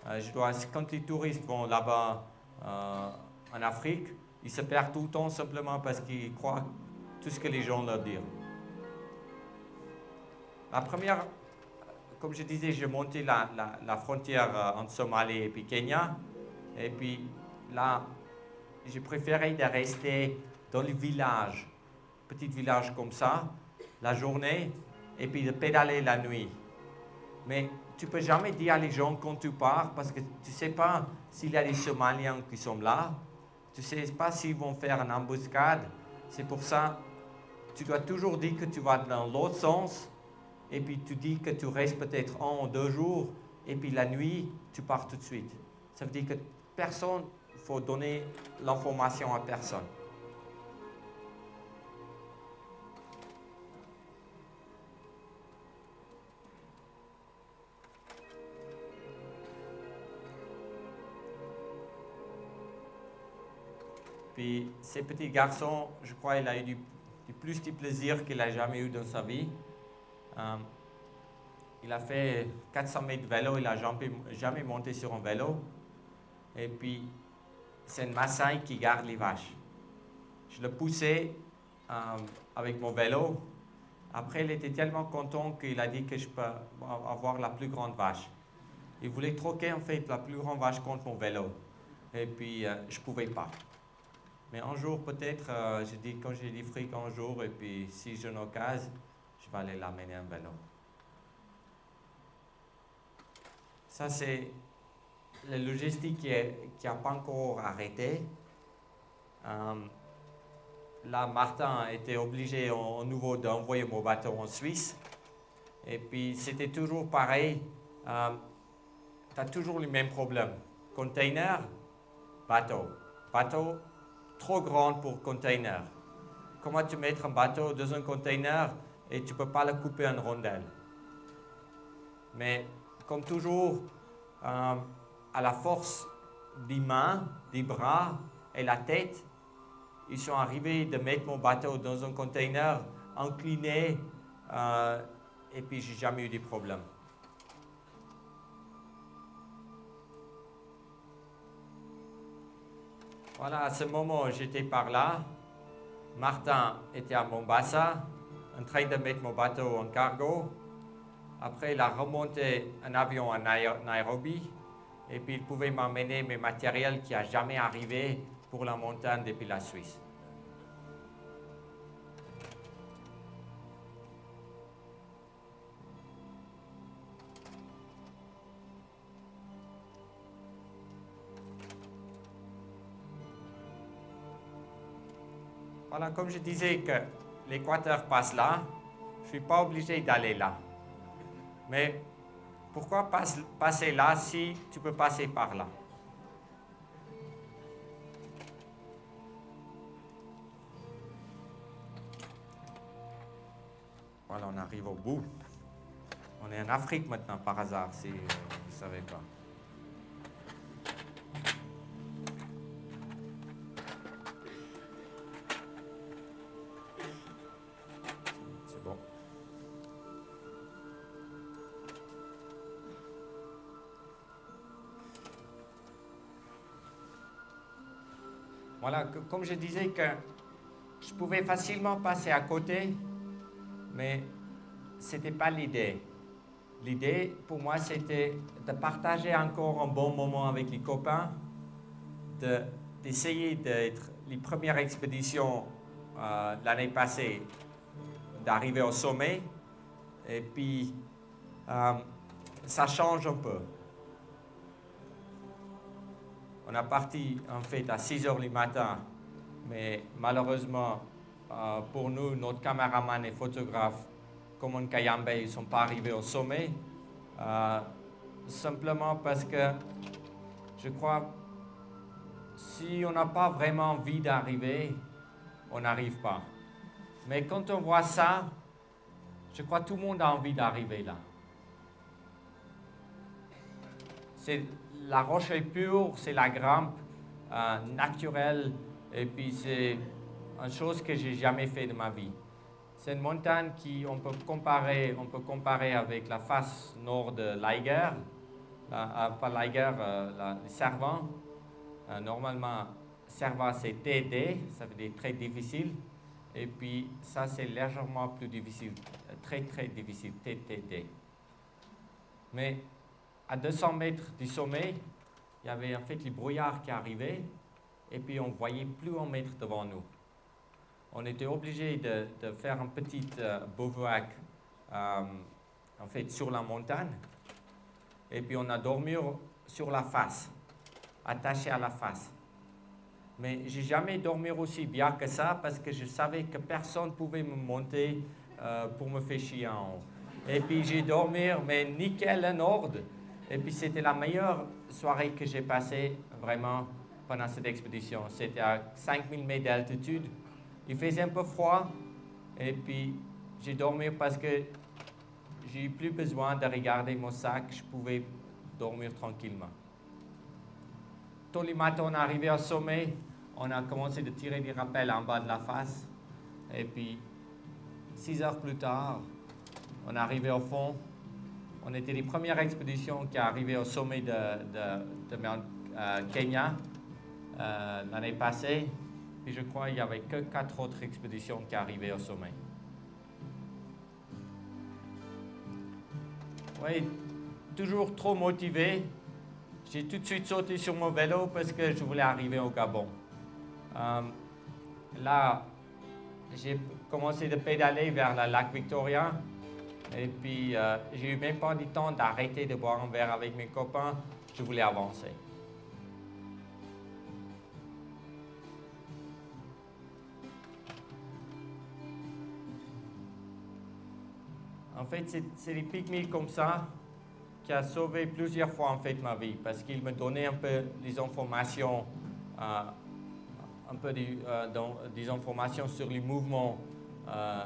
Euh, je dois, quand les touristes vont là-bas euh, en Afrique, ils se perdent tout le temps simplement parce qu'ils croient tout ce que les gens leur disent. La première, comme je disais, j'ai monté la, la, frontière euh, entre Somalie et puis Kenya. Et puis là, j'ai préféré de rester dans les villages, petits villages comme ça, la journée, et puis de pédaler la nuit. Mais tu peux jamais dire à les gens quand tu pars parce que tu sais pas s'il y a des Somaliens qui sont là. Tu sais pas s'ils vont faire une embuscade. C'est pour ça tu dois toujours dire que tu vas dans l'autre sens et puis tu dis que tu restes peut-être un ou deux jours et puis la nuit, tu pars tout de suite. Ça veut dire que personne, faut donner l'information à personne. Puis ces petits garçons, je crois qu'il a eu du, plus de plaisir qu'il a jamais eu dans sa vie. Euh, il a fait 400 mètres de vélo, il n'a jamais, jamais monté sur un vélo. Et puis, c'est une Maasai qui garde les vaches. Je le poussais euh, avec mon vélo. Après, il était tellement content qu'il a dit que je peux avoir la plus grande vache. Il voulait troquer en fait la plus grande vache contre mon vélo. Et puis, euh, je ne pouvais pas. Mais un jour, peut-être, euh, j'ai dit, quand j'ai dit fric un jour, et puis si j'ai une occasion, je vais aller l'amener en vélo. Ça, c'est la logistique qui n'a pas encore arrêté. Euh, là, Martin était obligé en nouveau d'envoyer mon bateau en Suisse. Et puis, c'était toujours pareil. Euh, tu as toujours les mêmes problèmes. Container, bateau. Bateau, trop grand pour container. Comment tu mets un bateau dans un container et tu ne peux pas le couper en rondelles? Mais comme toujours, euh, à la force des mains, des bras et la tête, ils sont arrivés de mettre mon bateau dans un container incliné euh, et puis j'ai jamais eu de problème. Voilà, à ce moment, j'étais par là. Martin était à Mombasa, en train de mettre mon bateau en cargo. Après, il a remonté un avion à Nairobi. Et puis, il pouvait m'emmener mes matériels qui n'ont jamais arrivé pour la montagne depuis la Suisse. Voilà, comme je disais que l'équateur passe là, je ne suis pas obligé d'aller là. Mais pourquoi passer là si tu peux passer par là? Voilà, on arrive au bout. On est en Afrique maintenant par hasard, si vous ne savez pas. Comme je disais que je pouvais facilement passer à côté, mais ce n'était pas l'idée. L'idée, pour moi, c'était de partager encore un bon moment avec les copains, d'essayer d'être les premières expéditions euh, l'année passée, d'arriver au sommet. Et puis, euh, ça change un peu. On a parti en fait à 6 heures du matin, mais malheureusement euh, pour nous, notre caméraman et photographe, Common Kayambe, ils ne sont pas arrivés au sommet. Euh, simplement parce que je crois, si on n'a pas vraiment envie d'arriver, on n'arrive pas. Mais quand on voit ça, je crois que tout le monde a envie d'arriver là. C'est la roche est pure, c'est la grimpe euh, naturelle, et puis c'est une chose que j'ai jamais fait de ma vie. C'est une montagne qui on peut comparer, on peut comparer avec la face nord de l'Aiger, euh, pas l'Aiger, euh, le Servant. Euh, normalement, Servant c'est TD, ça veut dire très difficile, et puis ça c'est légèrement plus difficile, très très difficile, TTD. Mais à 200 mètres du sommet, il y avait en fait les brouillards qui arrivaient et puis on voyait plus un mètre devant nous. On était obligé de, faire un petit euh, bivouac euh, en fait sur la montagne et puis on a dormi sur la face, attaché à la face. Mais j'ai jamais dormi aussi bien que ça parce que je savais que personne pouvait me monter euh, pour me faire chier en haut. Et puis j'ai dormi, mais nickel en ordre. Et puis c'était la meilleure soirée que j'ai passée vraiment pendant cette expédition. C'était à 5000 mètres d'altitude. Il faisait un peu froid. Et puis j'ai dormi parce que j'ai plus besoin de regarder mon sac. Je pouvais dormir tranquillement. Tous les matins, on est arrivé au sommet. On a commencé de tirer des rappels en bas de la face. Et puis, six heures plus tard, on est arrivé au fond. On était les premières expéditions qui arrivaient au sommet de, de, euh, Kenya euh, l'année passée. Et je crois qu'il n'y avait que quatre autres expéditions qui arrivaient au sommet. Oui, toujours trop motivé. J'ai tout de suite sauté sur mon vélo parce que je voulais arriver au Gabon. Euh, là, j'ai commencé de pédaler vers le lac Victoria Et puis, euh, j'ai eu même pas du temps d'arrêter de boire un verre avec mes copains. Je voulais avancer. Fait, c'est- des pygmies comme ça qui a sauvé plusieurs fois en fait ma vie parce qu'il me donnait un peu des informations, euh, un peu euh, des informations sur les mouvements euh,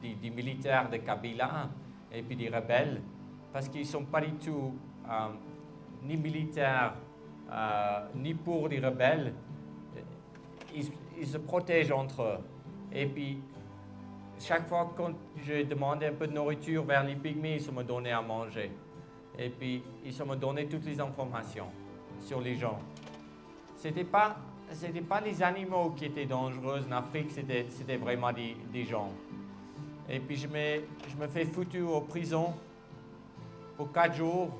des, militaires de Kabila et puis des rebelles parce qu'ils ne sont pas du tout ni militaires ni pour les rebelles. Ils, ils se protègent entre eux. Et puis, chaque fois quand je demandais un peu de nourriture vers les pygmées, ils me donnaient à manger. Et puis, ils me donnaient toutes les informations sur les gens. C'était pas, c'était pas les animaux qui étaient dangereux en Afrique, c'était, c'était vraiment des, des gens. Et puis, je me, je me fais foutu en prison pour quatre jours.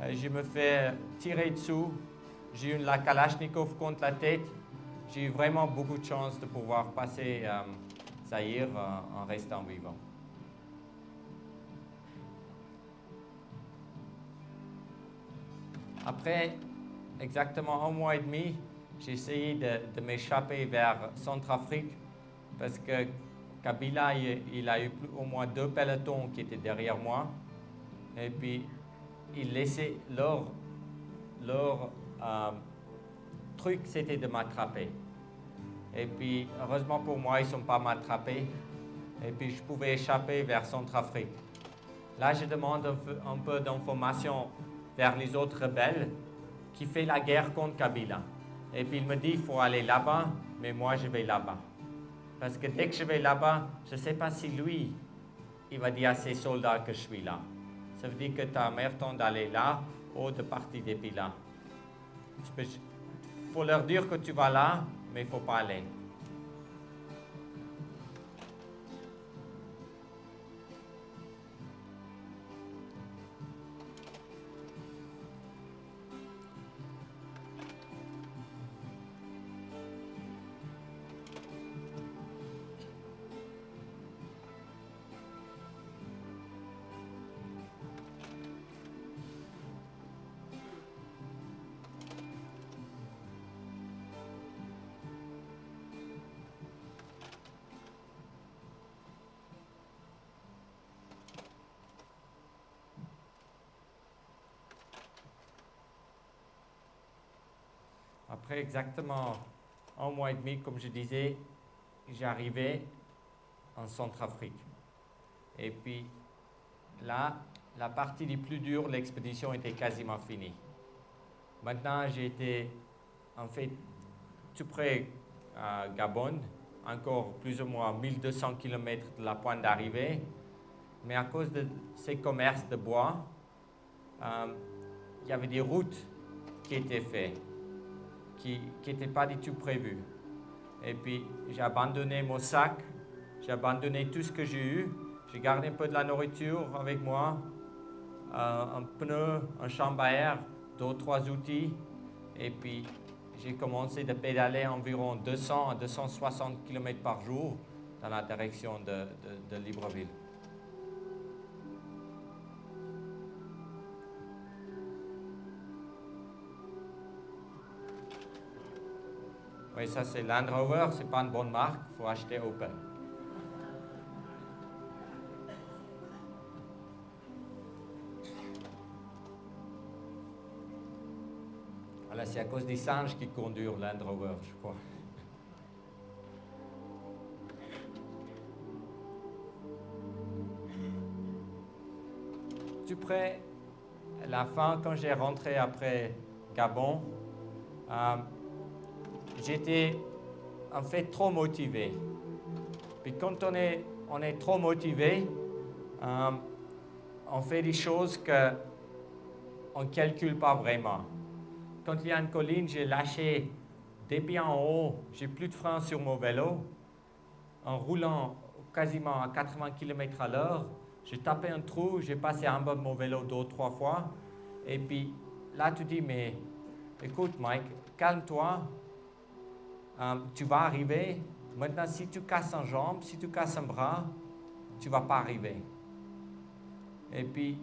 Euh, je me fais tirer dessous. J'ai eu la Kalachnikov contre la tête. J'ai eu vraiment beaucoup de chance de pouvoir passer euh, Zaïre euh, en restant vivant. Après exactement un mois et demi, j'ai essayé de, m'échapper vers Centrafrique parce que Kabila, il, a eu au moins deux pelotons qui étaient derrière moi. Et puis, il laissait leur, leur euh, truc, c'était de m'attraper. Et puis, heureusement pour moi, ils ne sont pas m'attrapés. Et puis, je pouvais échapper vers Centrafrique. Là, je demande un peu, d'informations vers les autres rebelles qui font la guerre contre Kabila. Et puis, il me dit, il faut aller là-bas, mais moi, je vais là-bas. Parce que dès que je vais là-bas, je ne sais pas si lui, il va dire à ses soldats que je suis là. Ça veut dire que as meilleur temps d'aller là ou de partir depuis là. Il faut leur dire que tu vas là, mais il Après exactement un mois et demi, comme je disais, j'arrivais en Centrafrique. Et puis là, la partie la plus dure, l'expédition était quasiment finie. Maintenant, j'étais en fait tout près à Gabon, encore plus ou moins 1200 km de la pointe d'arrivée. Mais à cause de ces commerces de bois, euh, il y avait des routes qui étaient faites qui n'était pas du tout prévu. Et puis, j'ai abandonné mon sac, j'ai abandonné tout ce que j'ai eu, j'ai gardé un peu de la nourriture avec moi, euh, un pneu, un chambre à air, deux trois outils, et puis j'ai commencé de pédaler environ 200 à 260 km par jour dans la direction de Libreville. Oui, ça c'est Land Rover, c'est pas une bonne marque, il faut acheter Opel. Voilà, c'est à cause des singes qui conduisent Land Rover, je crois. Tu près la fin, quand j'ai rentré après Gabon, euh, j'étais en fait trop motivé. Puis quand on est, on est trop motivé, euh, on fait des choses qu'on ne calcule pas vraiment. Quand il y a une colline, j'ai lâché des pieds en haut, j'ai plus de frein sur mon vélo. En roulant quasiment à 80 km à l'heure, j'ai tapé un trou, j'ai passé en bas de mon vélo deux ou trois fois. Et puis là, tu dis, mais écoute Mike, calme-toi, euh, tu vas arriver. Maintenant, si tu casses une jambe, si tu casses un bras, tu ne vas pas arriver. Et puis,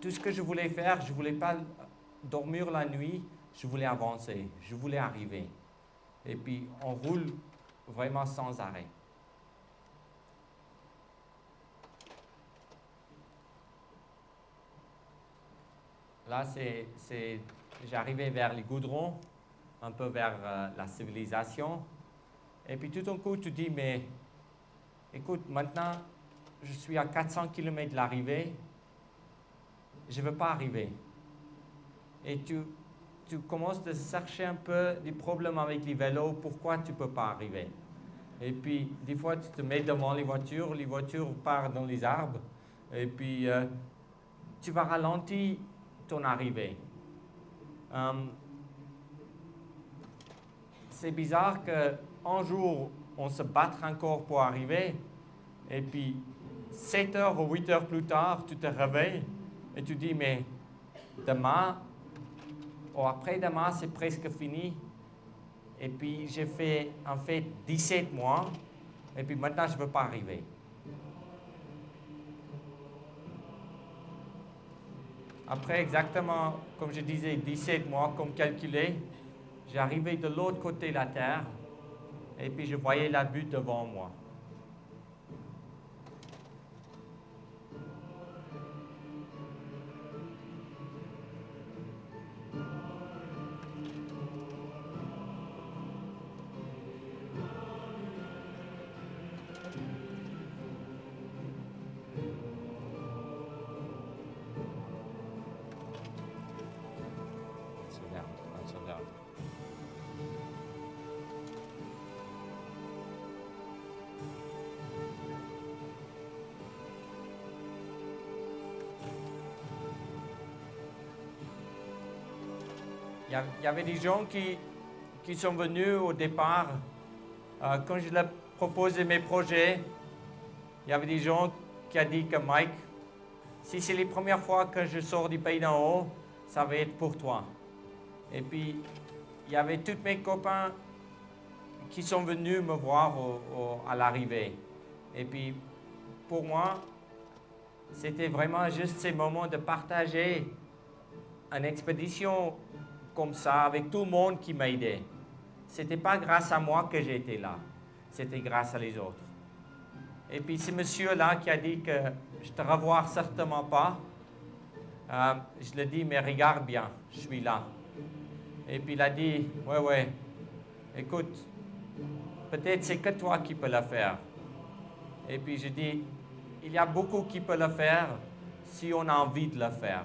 tout ce que je voulais faire, je ne voulais pas dormir la nuit, je voulais avancer, je voulais arriver. Et puis, on roule vraiment sans arrêt. Là, c'est, j'arrivais vers les goudrons, un peu vers euh, la civilisation. Et puis tout d'un coup, tu dis, mais écoute, maintenant, je suis à 400 km de l'arrivée, je ne veux pas arriver. Et tu, tu commences à chercher un peu des problèmes avec les vélos, pourquoi tu ne peux pas arriver? Et puis, des fois, tu te mets devant les voitures, les voitures partent dans les arbres, et puis euh, tu vas ralentir ton arrivée. Um, c'est bizarre qu'un jour, on se batte encore pour arriver, et puis 7 heures ou 8 heures plus tard, tu te réveilles et tu dis, mais demain, ou après-demain, c'est presque fini. Et puis j'ai fait en fait 17 mois, et puis maintenant, je ne veux pas arriver. Après exactement, comme je disais, 17 mois, comme calculé, j'arrivais de l'autre côté de la Terre et puis je voyais la butte devant moi. Il y avait des gens qui, qui sont venus au départ. Euh, quand je leur proposé mes projets, il y avait des gens qui ont dit que Mike, si c'est les premières fois que je sors du pays d'en haut, ça va être pour toi. Et puis, il y avait tous mes copains qui sont venus me voir à l'arrivée. Et puis, pour moi, c'était vraiment juste ces moments de partager une expédition comme ça avec tout le monde qui m'a aidé. Ce n'était pas grâce à moi que j'étais là, c'était grâce à les autres. Et puis ce monsieur-là qui a dit que je te revois certainement pas, euh, je lui ai dit, mais regarde bien, je suis là. Et puis il a dit, ouais, ouais, écoute, peut-être c'est que toi qui peux le faire. Et puis je dis, il y a beaucoup qui peuvent le faire si on a envie de le faire.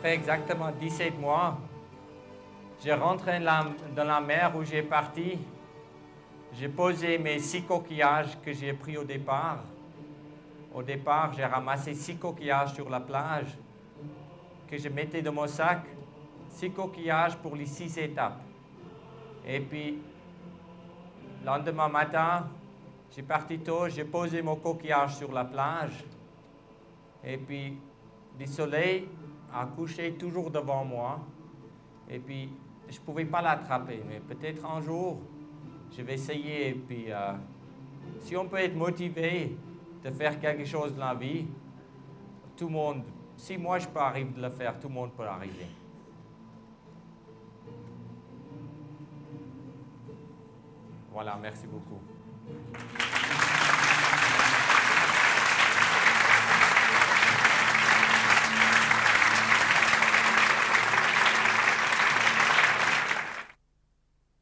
Après exactement 17 mois, j'ai rentré dans la mer où j'ai parti. J'ai posé mes six coquillages que j'ai pris au départ. Au départ, j'ai ramassé six coquillages sur la plage que je mettais dans mon sac. Six coquillages pour les six étapes. Et puis, le lendemain matin, j'ai parti tôt, j'ai posé mon coquillage sur la plage. Et puis, du soleil a couché toujours devant moi. Et puis, je ne pouvais pas l'attraper, mais peut-être un jour, je vais essayer. Et puis, euh, si on peut être motivé de faire quelque chose dans la vie, tout le monde, si moi je peux arriver de le faire, tout le monde peut arriver. Voilà, merci beaucoup.